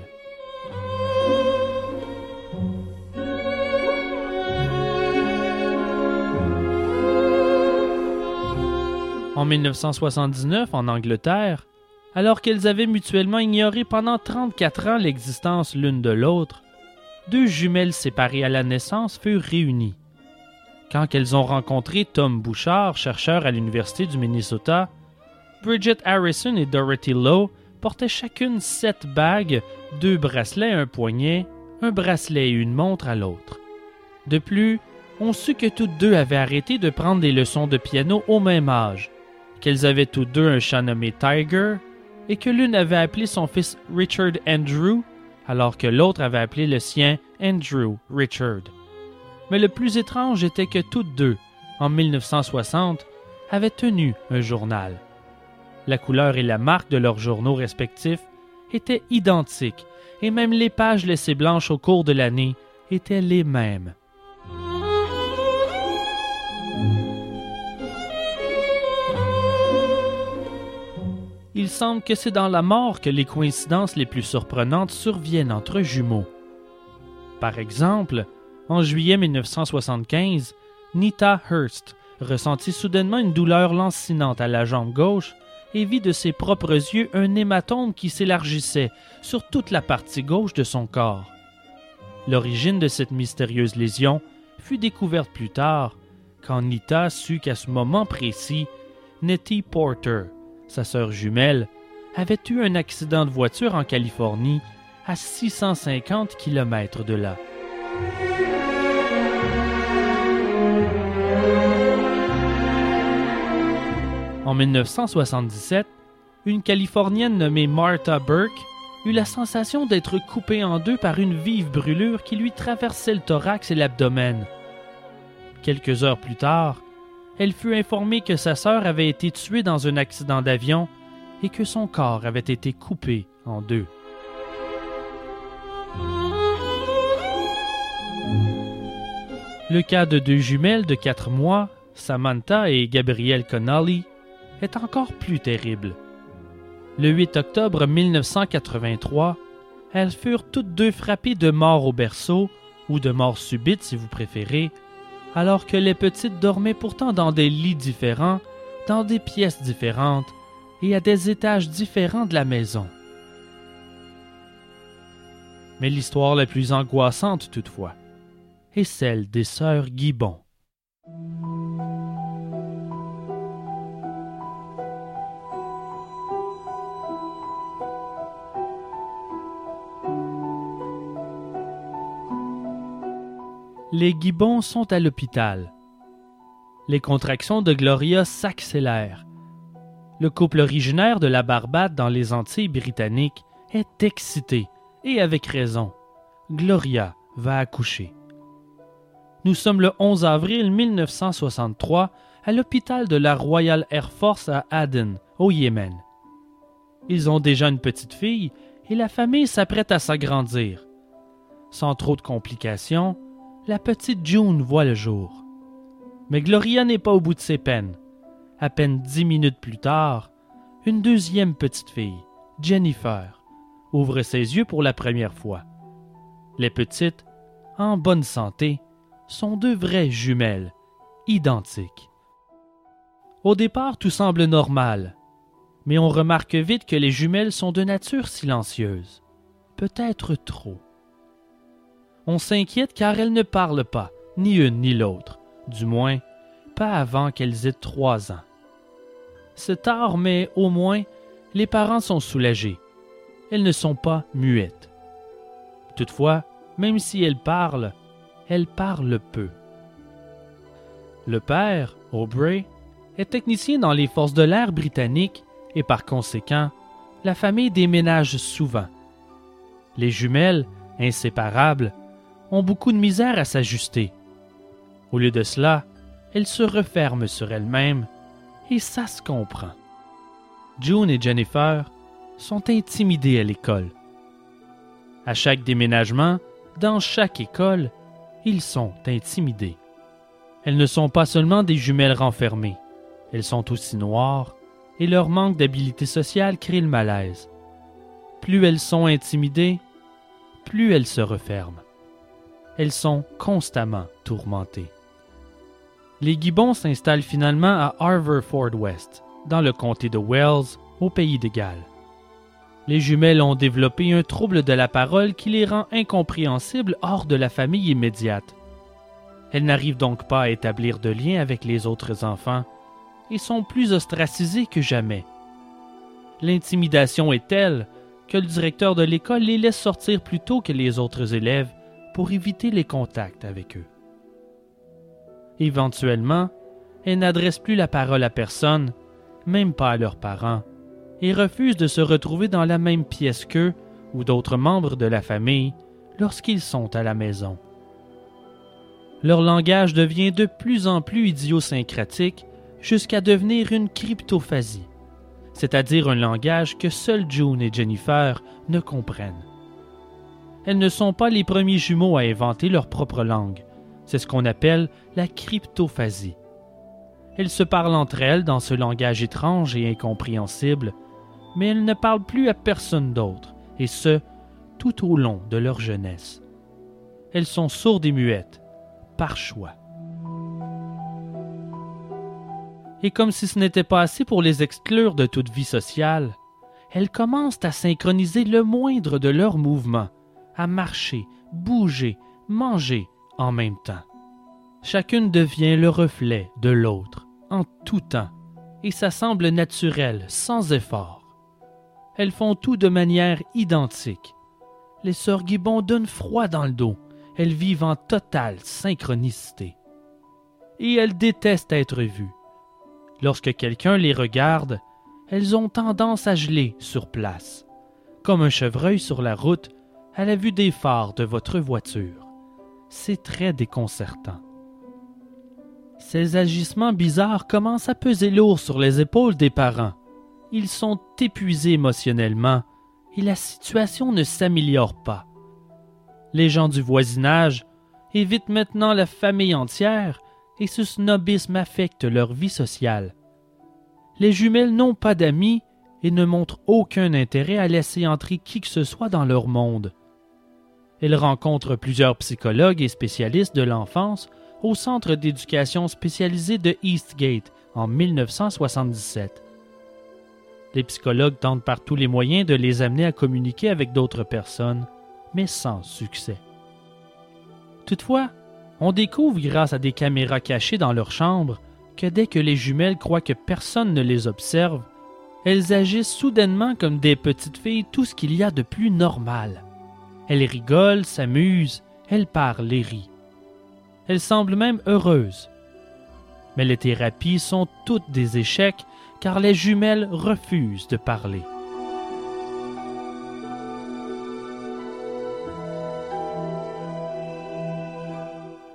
En 1979, en Angleterre, alors qu'elles avaient mutuellement ignoré pendant 34 ans l'existence l'une de l'autre, deux jumelles séparées à la naissance furent réunies. Quand elles ont rencontré Tom Bouchard, chercheur à l'Université du Minnesota, Bridget Harrison et Dorothy Lowe portaient chacune sept bagues, deux bracelets à un poignet, un bracelet et une montre à l'autre. De plus, on sut que toutes deux avaient arrêté de prendre des leçons de piano au même âge, qu'elles avaient toutes deux un chat nommé Tiger, et que l'une avait appelé son fils Richard Andrew, alors que l'autre avait appelé le sien Andrew Richard. Mais le plus étrange était que toutes deux, en 1960, avaient tenu un journal. La couleur et la marque de leurs journaux respectifs étaient identiques, et même les pages laissées blanches au cours de l'année étaient les mêmes. Il semble que c'est dans la mort que les coïncidences les plus surprenantes surviennent entre jumeaux. Par exemple, en juillet 1975, Nita Hurst ressentit soudainement une douleur lancinante à la jambe gauche et vit de ses propres yeux un hématome qui s'élargissait sur toute la partie gauche de son corps. L'origine de cette mystérieuse lésion fut découverte plus tard, quand Nita sut qu'à ce moment précis, Nettie Porter, sa sœur jumelle, avait eu un accident de voiture en Californie à 650 km de là. En 1977, une Californienne nommée Martha Burke eut la sensation d'être coupée en deux par une vive brûlure qui lui traversait le thorax et l'abdomen. Quelques heures plus tard, elle fut informée que sa sœur avait été tuée dans un accident d'avion et que son corps avait été coupé en deux. Le cas de deux jumelles de quatre mois, Samantha et Gabrielle Connolly, est encore plus terrible. Le 8 octobre 1983, elles furent toutes deux frappées de mort au berceau, ou de mort subite si vous préférez, alors que les petites dormaient pourtant dans des lits différents, dans des pièces différentes et à des étages différents de la maison. Mais l'histoire la plus angoissante toutefois est celle des sœurs Gibbon. Les gibbons sont à l'hôpital. Les contractions de Gloria s'accélèrent. Le couple originaire de la Barbade dans les Antilles britanniques est excité, et avec raison. Gloria va accoucher. Nous sommes le 11 avril 1963 à l'hôpital de la Royal Air Force à Aden, au Yémen. Ils ont déjà une petite fille et la famille s'apprête à s'agrandir. Sans trop de complications, la petite June voit le jour. Mais Gloria n'est pas au bout de ses peines. À peine dix minutes plus tard, une deuxième petite fille, Jennifer, ouvre ses yeux pour la première fois. Les petites, en bonne santé, sont deux vraies jumelles, identiques. Au départ, tout semble normal, mais on remarque vite que les jumelles sont de nature silencieuse, peut-être trop. On s'inquiète car elles ne parlent pas, ni une ni l'autre, du moins pas avant qu'elles aient trois ans. C'est tard, mais au moins les parents sont soulagés. Elles ne sont pas muettes. Toutefois, même si elles parlent, elles parlent peu. Le père, Aubrey, est technicien dans les forces de l'air britanniques et par conséquent, la famille déménage souvent. Les jumelles, inséparables, ont beaucoup de misère à s'ajuster. Au lieu de cela, elles se referment sur elles-mêmes, et ça se comprend. June et Jennifer sont intimidées à l'école. À chaque déménagement, dans chaque école, ils sont intimidés. Elles ne sont pas seulement des jumelles renfermées, elles sont aussi noires, et leur manque d'habileté sociale crée le malaise. Plus elles sont intimidées, plus elles se referment elles sont constamment tourmentées. Les gibbons s'installent finalement à Harverford West, dans le comté de Wells, au pays de Galles. Les jumelles ont développé un trouble de la parole qui les rend incompréhensibles hors de la famille immédiate. Elles n'arrivent donc pas à établir de lien avec les autres enfants et sont plus ostracisées que jamais. L'intimidation est telle que le directeur de l'école les laisse sortir plus tôt que les autres élèves pour éviter les contacts avec eux. Éventuellement, elles n'adressent plus la parole à personne, même pas à leurs parents, et refusent de se retrouver dans la même pièce qu'eux ou d'autres membres de la famille lorsqu'ils sont à la maison. Leur langage devient de plus en plus idiosyncratique jusqu'à devenir une cryptophasie, c'est-à-dire un langage que seuls June et Jennifer ne comprennent elles ne sont pas les premiers jumeaux à inventer leur propre langue. C'est ce qu'on appelle la cryptophasie. Elles se parlent entre elles dans ce langage étrange et incompréhensible, mais elles ne parlent plus à personne d'autre, et ce, tout au long de leur jeunesse. Elles sont sourdes et muettes, par choix. Et comme si ce n'était pas assez pour les exclure de toute vie sociale, elles commencent à synchroniser le moindre de leurs mouvements, à marcher, bouger, manger en même temps. Chacune devient le reflet de l'autre en tout temps, et ça semble naturel, sans effort. Elles font tout de manière identique. Les sœurs Gibbon donnent froid dans le dos, elles vivent en totale synchronicité. Et elles détestent être vues. Lorsque quelqu'un les regarde, elles ont tendance à geler sur place, comme un chevreuil sur la route à la vue des phares de votre voiture. C'est très déconcertant. Ces agissements bizarres commencent à peser lourd sur les épaules des parents. Ils sont épuisés émotionnellement et la situation ne s'améliore pas. Les gens du voisinage évitent maintenant la famille entière et ce snobisme affecte leur vie sociale. Les jumelles n'ont pas d'amis et ne montrent aucun intérêt à laisser entrer qui que ce soit dans leur monde. Elles rencontrent plusieurs psychologues et spécialistes de l'enfance au centre d'éducation spécialisé de Eastgate en 1977. Les psychologues tentent par tous les moyens de les amener à communiquer avec d'autres personnes, mais sans succès. Toutefois, on découvre grâce à des caméras cachées dans leur chambre que dès que les jumelles croient que personne ne les observe, elles agissent soudainement comme des petites filles tout ce qu'il y a de plus normal. Elles rigolent, s'amusent, elles parlent et rient. Elles semblent même heureuses. Mais les thérapies sont toutes des échecs car les jumelles refusent de parler.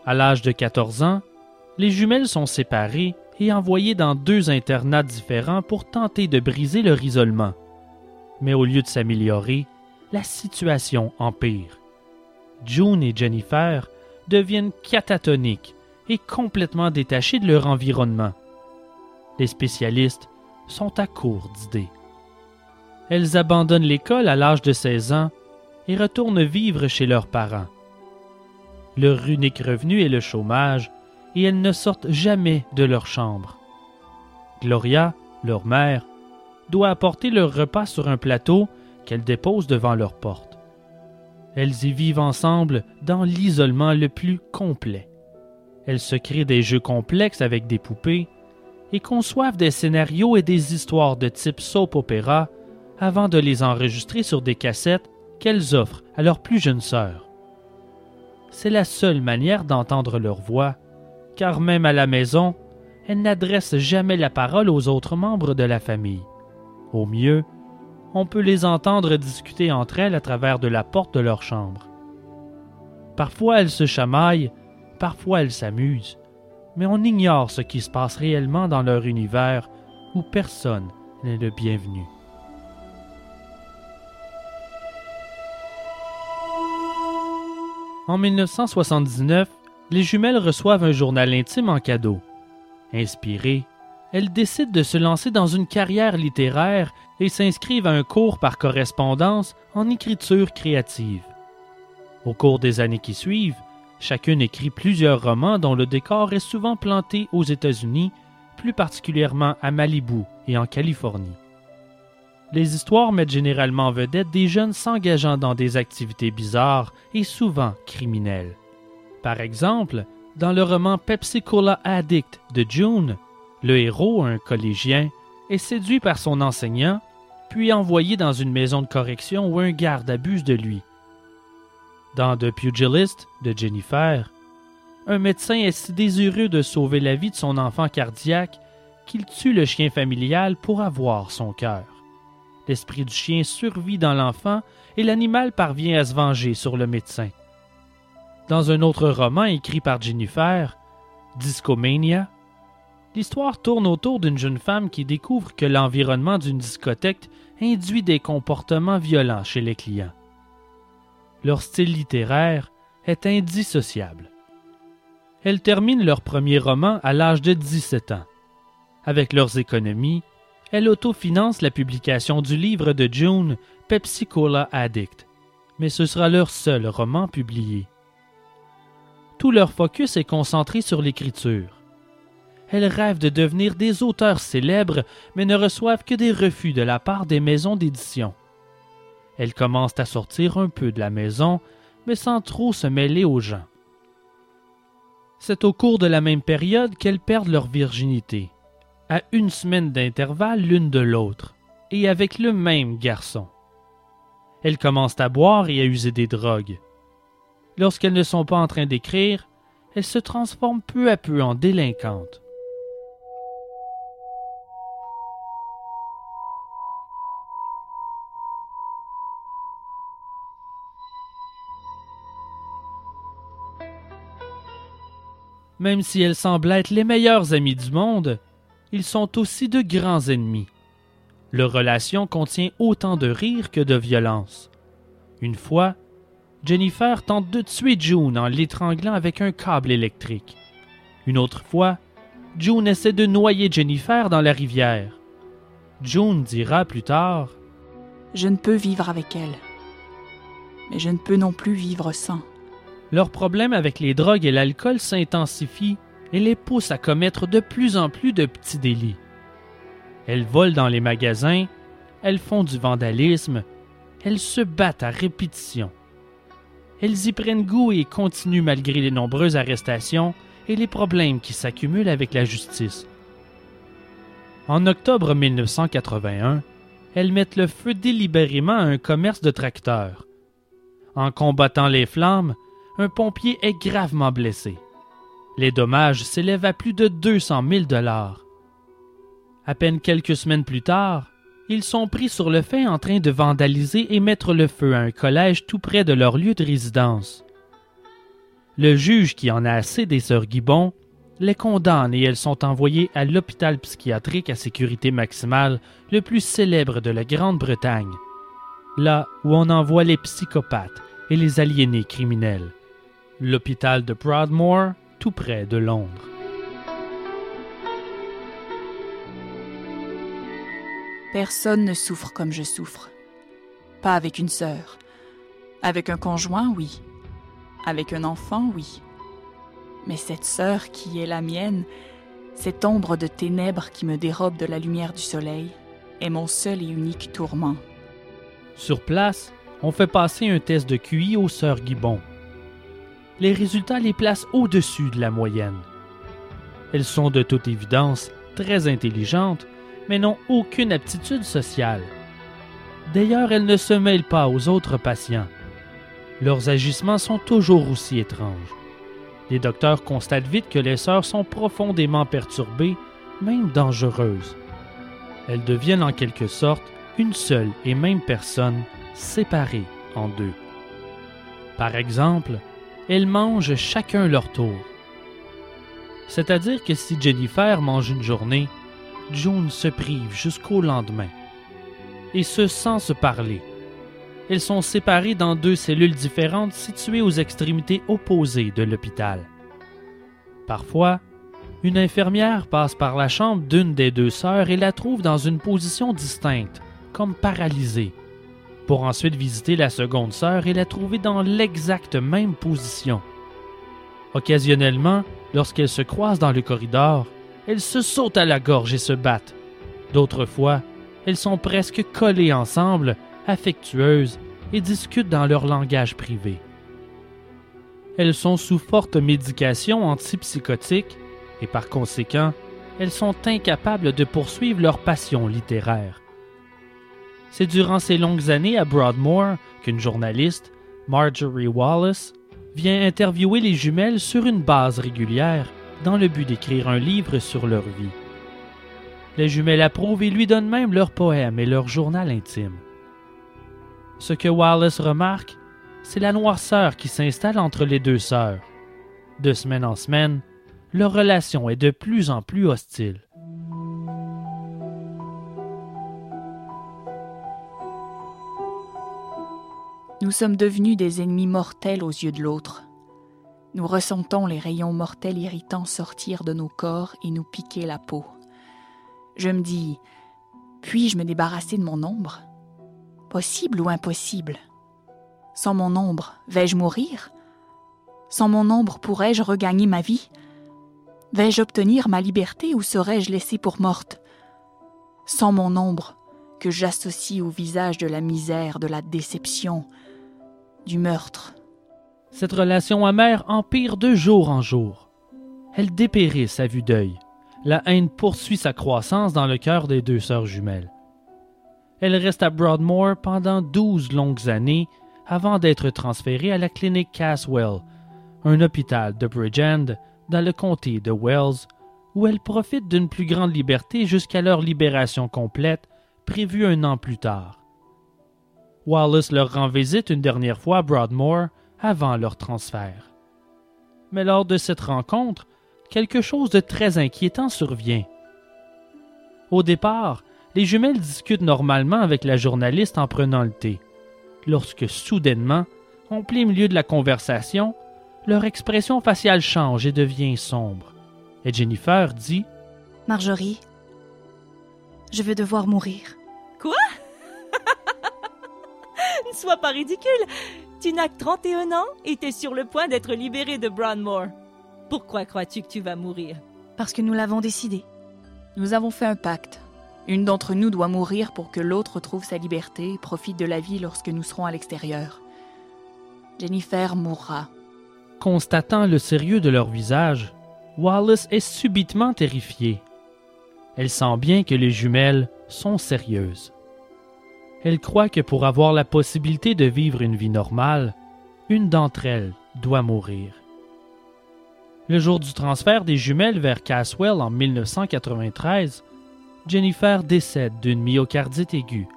À l'âge de 14 ans, les jumelles sont séparées et envoyées dans deux internats différents pour tenter de briser leur isolement. Mais au lieu de s'améliorer, la situation empire. June et Jennifer deviennent catatoniques et complètement détachées de leur environnement. Les spécialistes sont à court d'idées. Elles abandonnent l'école à l'âge de 16 ans et retournent vivre chez leurs parents. Leur unique revenu est le chômage et elles ne sortent jamais de leur chambre. Gloria, leur mère, doit apporter leur repas sur un plateau qu'elle dépose devant leur porte. Elles y vivent ensemble dans l'isolement le plus complet. Elles se créent des jeux complexes avec des poupées et conçoivent des scénarios et des histoires de type soap opéra avant de les enregistrer sur des cassettes qu'elles offrent à leur plus jeune sœur. C'est la seule manière d'entendre leur voix, car même à la maison, elles n'adressent jamais la parole aux autres membres de la famille. Au mieux, on peut les entendre discuter entre elles à travers de la porte de leur chambre. Parfois elles se chamaillent, parfois elles s'amusent, mais on ignore ce qui se passe réellement dans leur univers où personne n'est le bienvenu. En 1979, les jumelles reçoivent un journal intime en cadeau. Inspirées, elles décident de se lancer dans une carrière littéraire et s'inscrivent à un cours par correspondance en écriture créative. Au cours des années qui suivent, Chacune écrit plusieurs romans dont le décor est souvent planté aux États-Unis, plus particulièrement à Malibu et en Californie. Les histoires mettent généralement en vedette des jeunes s'engageant dans des activités bizarres et souvent criminelles. Par exemple, dans le roman Pepsi Cola Addict de June, le héros, un collégien, est séduit par son enseignant, puis envoyé dans une maison de correction où un garde abuse de lui. Dans The Pugilist de Jennifer, un médecin est si désireux de sauver la vie de son enfant cardiaque qu'il tue le chien familial pour avoir son cœur. L'esprit du chien survit dans l'enfant et l'animal parvient à se venger sur le médecin. Dans un autre roman écrit par Jennifer, Discomania, l'histoire tourne autour d'une jeune femme qui découvre que l'environnement d'une discothèque induit des comportements violents chez les clients leur style littéraire est indissociable. Elles terminent leur premier roman à l'âge de 17 ans. Avec leurs économies, elles autofinancent la publication du livre de June Pepsi Cola Addict, mais ce sera leur seul roman publié. Tout leur focus est concentré sur l'écriture. Elles rêvent de devenir des auteurs célèbres, mais ne reçoivent que des refus de la part des maisons d'édition. Elles commencent à sortir un peu de la maison, mais sans trop se mêler aux gens. C'est au cours de la même période qu'elles perdent leur virginité, à une semaine d'intervalle l'une de l'autre, et avec le même garçon. Elles commencent à boire et à user des drogues. Lorsqu'elles ne sont pas en train d'écrire, elles se transforment peu à peu en délinquantes. Même si elles semblent être les meilleurs amis du monde, ils sont aussi de grands ennemis. Leur relation contient autant de rire que de violence. Une fois, Jennifer tente de tuer June en l'étranglant avec un câble électrique. Une autre fois, June essaie de noyer Jennifer dans la rivière. June dira plus tard Je ne peux vivre avec elle, mais je ne peux non plus vivre sans. Leur problème avec les drogues et l'alcool s'intensifie et les pousse à commettre de plus en plus de petits délits. Elles volent dans les magasins, elles font du vandalisme, elles se battent à répétition. Elles y prennent goût et continuent malgré les nombreuses arrestations et les problèmes qui s'accumulent avec la justice. En octobre 1981, elles mettent le feu délibérément à un commerce de tracteurs. En combattant les flammes, un pompier est gravement blessé. Les dommages s'élèvent à plus de 200 000 dollars. À peine quelques semaines plus tard, ils sont pris sur le fait en train de vandaliser et mettre le feu à un collège tout près de leur lieu de résidence. Le juge qui en a assez des sœurs Gibbon les condamne et elles sont envoyées à l'hôpital psychiatrique à sécurité maximale le plus célèbre de la Grande-Bretagne, là où on envoie les psychopathes et les aliénés criminels, l'hôpital de Broadmoor, tout près de Londres. Personne ne souffre comme je souffre. Pas avec une sœur. Avec un conjoint, oui. Avec un enfant, oui. Mais cette sœur qui est la mienne, cette ombre de ténèbres qui me dérobe de la lumière du soleil, est mon seul et unique tourment. Sur place, on fait passer un test de QI aux sœurs Gibbon. Les résultats les placent au-dessus de la moyenne. Elles sont de toute évidence très intelligentes, mais n'ont aucune aptitude sociale. D'ailleurs, elles ne se mêlent pas aux autres patients. Leurs agissements sont toujours aussi étranges. Les docteurs constatent vite que les sœurs sont profondément perturbées, même dangereuses. Elles deviennent en quelque sorte une seule et même personne, séparée en deux. Par exemple, elles mangent chacun leur tour. C'est-à-dire que si Jennifer mange une journée, June se prive jusqu'au lendemain. Et ce sans se parler. Elles sont séparées dans deux cellules différentes situées aux extrémités opposées de l'hôpital. Parfois, une infirmière passe par la chambre d'une des deux sœurs et la trouve dans une position distincte, comme paralysée, pour ensuite visiter la seconde sœur et la trouver dans l'exacte même position. Occasionnellement, lorsqu'elles se croisent dans le corridor, elles se sautent à la gorge et se battent. D'autres fois, elles sont presque collées ensemble, affectueuses, et discutent dans leur langage privé. Elles sont sous forte médication antipsychotique et par conséquent, elles sont incapables de poursuivre leur passion littéraire. C'est durant ces longues années à Broadmoor qu'une journaliste, Marjorie Wallace, vient interviewer les jumelles sur une base régulière dans le but d'écrire un livre sur leur vie. Les jumelles approuvent et lui donnent même leurs poèmes et leur journal intime. Ce que Wallace remarque, c'est la noirceur qui s'installe entre les deux sœurs. De semaine en semaine, leur relation est de plus en plus hostile. Nous sommes devenus des ennemis mortels aux yeux de l'autre. Nous ressentons les rayons mortels irritants sortir de nos corps et nous piquer la peau. Je me dis, puis-je me débarrasser de mon ombre? Possible ou impossible? Sans mon ombre, vais-je mourir? Sans mon ombre, pourrais-je regagner ma vie? Vais-je obtenir ma liberté ou serais-je laissée pour morte? Sans mon ombre, que j'associe au visage de la misère, de la déception, du meurtre. Cette relation amère empire de jour en jour. Elle dépérisse à vue d'œil. La haine poursuit sa croissance dans le cœur des deux sœurs jumelles. Elle reste à Broadmoor pendant douze longues années avant d'être transférée à la clinique Caswell, un hôpital de Bridgend dans le comté de Wells, où elle profite d'une plus grande liberté jusqu'à leur libération complète, prévue un an plus tard. Wallace leur rend visite une dernière fois à Broadmoor avant leur transfert. Mais lors de cette rencontre, quelque chose de très inquiétant survient. Au départ, les jumelles discutent normalement avec la journaliste en prenant le thé. Lorsque soudainement, en plein milieu de la conversation, leur expression faciale change et devient sombre. Et Jennifer dit Marjorie, je vais devoir mourir. Quoi? Ne sois pas ridicule. Tu n'as que 31 ans et t'es sur le point d'être libéré de Brownmore. Pourquoi crois-tu que tu vas mourir? Parce que nous l'avons décidé. Nous avons fait un pacte. Une d'entre nous doit mourir pour que l'autre trouve sa liberté et profite de la vie lorsque nous serons à l'extérieur. Jennifer mourra. Constatant le sérieux de leur visage, Wallace est subitement terrifiée. Elle sent bien que les jumelles sont sérieuses. Elle croit que pour avoir la possibilité de vivre une vie normale, une d'entre elles doit mourir. Le jour du transfert des jumelles vers Caswell en 1993, Jennifer décède d'une myocardite aiguë,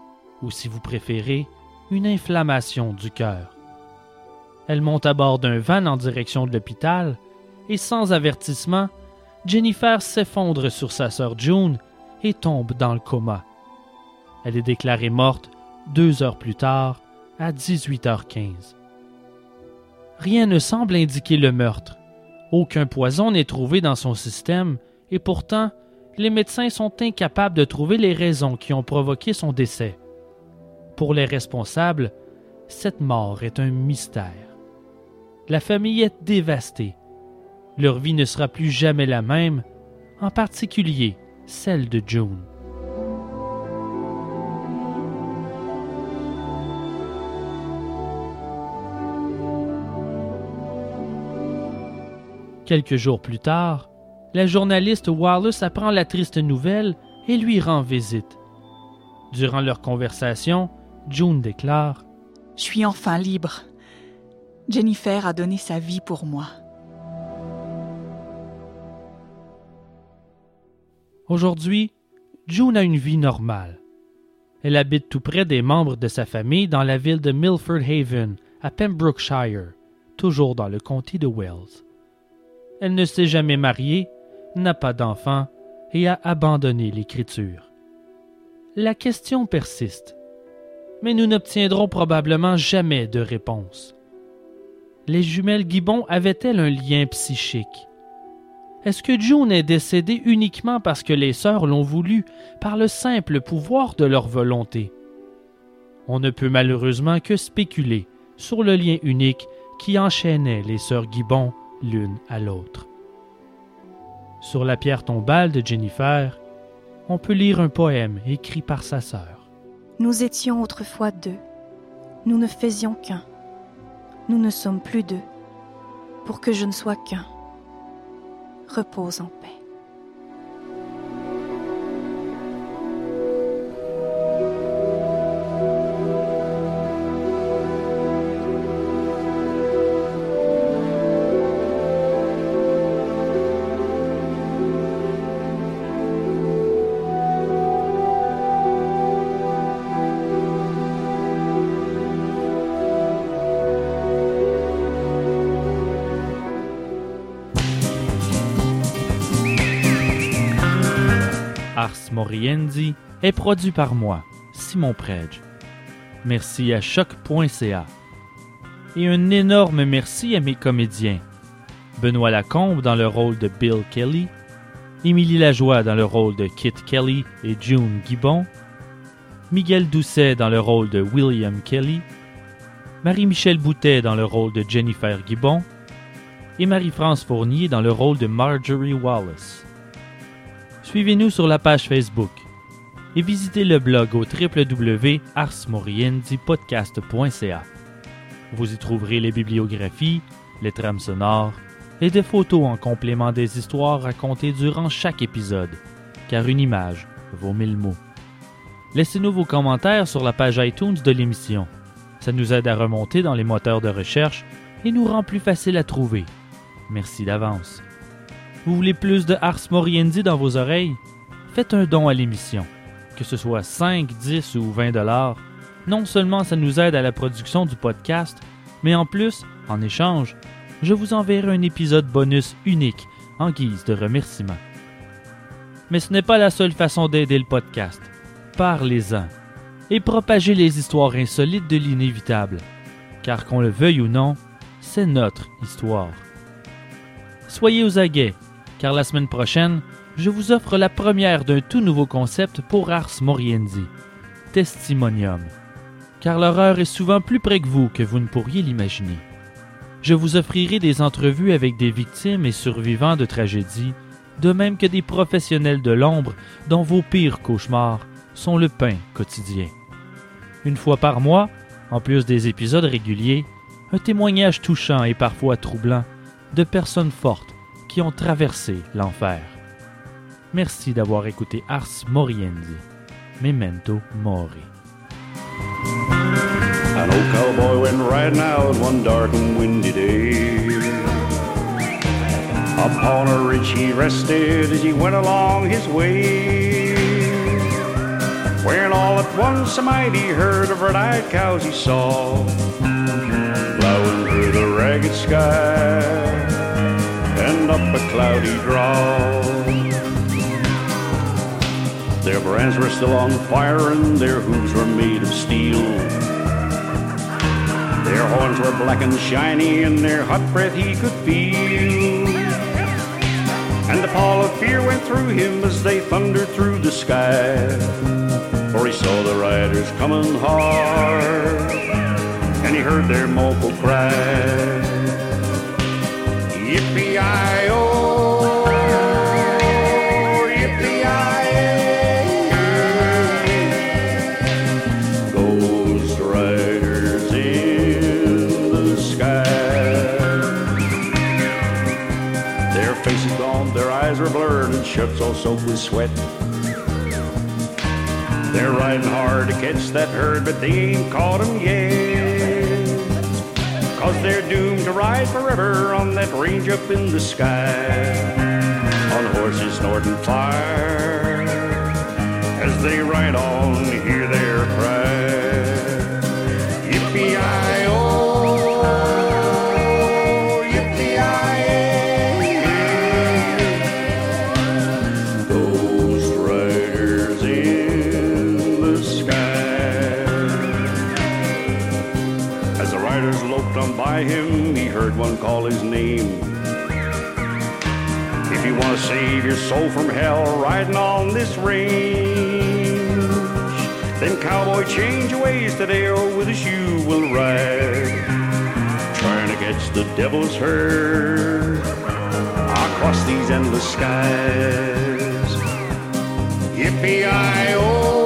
ou si vous préférez, une inflammation du cœur. Elle monte à bord d'un van en direction de l'hôpital et sans avertissement, Jennifer s'effondre sur sa sœur June et tombe dans le coma. Elle est déclarée morte deux heures plus tard, à 18h15. Rien ne semble indiquer le meurtre. Aucun poison n'est trouvé dans son système et pourtant, les médecins sont incapables de trouver les raisons qui ont provoqué son décès. Pour les responsables, cette mort est un mystère. La famille est dévastée leur vie ne sera plus jamais la même, en particulier celle de June. Quelques jours plus tard, la journaliste Wallace apprend la triste nouvelle et lui rend visite. Durant leur conversation, June déclare Je suis enfin libre. Jennifer a donné sa vie pour moi. Aujourd'hui, June a une vie normale. Elle habite tout près des membres de sa famille dans la ville de Milford Haven, à Pembrokeshire, toujours dans le comté de Wales. Elle ne s'est jamais mariée, n'a pas d'enfants et a abandonné l'écriture. La question persiste, mais nous n'obtiendrons probablement jamais de réponse. Les jumelles Gibbon avaient-elles un lien psychique? Est-ce que June est décédée uniquement parce que les sœurs l'ont voulu, par le simple pouvoir de leur volonté? On ne peut malheureusement que spéculer sur le lien unique qui enchaînait les sœurs Gibbon l'une à l'autre. Sur la pierre tombale de Jennifer, on peut lire un poème écrit par sa sœur. Nous étions autrefois deux. Nous ne faisions qu'un. Nous ne sommes plus deux. Pour que je ne sois qu'un repose en paix. Moriendi est produit par moi, Simon Predge. Merci à choc.ca. Et un énorme merci à mes comédiens. Benoît Lacombe dans le rôle de Bill Kelly, Émilie Lajoie dans le rôle de Kit Kelly et June Gibbon, Miguel Doucet dans le rôle de William Kelly, Marie-Michel Boutet dans le rôle de Jennifer Gibbon et Marie-France Fournier dans le rôle de Marjorie Wallace. Suivez-nous sur la page Facebook et visitez le blog au www.arsmoriendipodcast.ca. Vous y trouverez les bibliographies, les trames sonores et des photos en complément des histoires racontées durant chaque épisode, car une image vaut mille mots. Laissez-nous vos commentaires sur la page iTunes de l'émission. Ça nous aide à remonter dans les moteurs de recherche et nous rend plus facile à trouver. Merci d'avance. Vous voulez plus de Ars Moriendi dans vos oreilles? Faites un don à l'émission. Que ce soit 5, 10 ou 20 dollars, non seulement ça nous aide à la production du podcast, mais en plus, en échange, je vous enverrai un épisode bonus unique en guise de remerciement. Mais ce n'est pas la seule façon d'aider le podcast. Parlez-en et propagez les histoires insolites de l'inévitable, car qu'on le veuille ou non, c'est notre histoire. Soyez aux aguets, car la semaine prochaine, je vous offre la première d'un tout nouveau concept pour Ars Moriendi, Testimonium, car l'horreur est souvent plus près que vous que vous ne pourriez l'imaginer. Je vous offrirai des entrevues avec des victimes et survivants de tragédies, de même que des professionnels de l'ombre dont vos pires cauchemars sont le pain quotidien. Une fois par mois, en plus des épisodes réguliers, un témoignage touchant et parfois troublant de personnes fortes qui ont traversé l'enfer. Merci d'avoir écouté Ars Moriendi. Memento Mori. An old cowboy went riding out one dark and windy day. Upon a ridge he rested as he went along his way. When all at once a mighty herd of red-eyed cows he saw, plowing through the ragged sky a cloudy draw. Their brands were still on fire and their hooves were made of steel. Their horns were black and shiny and their hot breath he could feel. And a pall of fear went through him as they thundered through the sky. For he saw the riders coming hard, and he heard their mournful cry. Yippee-i-oh, and shirts all soaked with sweat. They're riding hard to catch that herd, but they ain't caught 'em yet. Cause they're doomed to ride forever on that range up in the sky. On horses snorting fire. As they ride on, hear want to save your soul from hell, riding on this range, then cowboy, change your ways today, or with us you will ride. Trying to catch the devil's herd across these endless skies. Yippee-i-oh,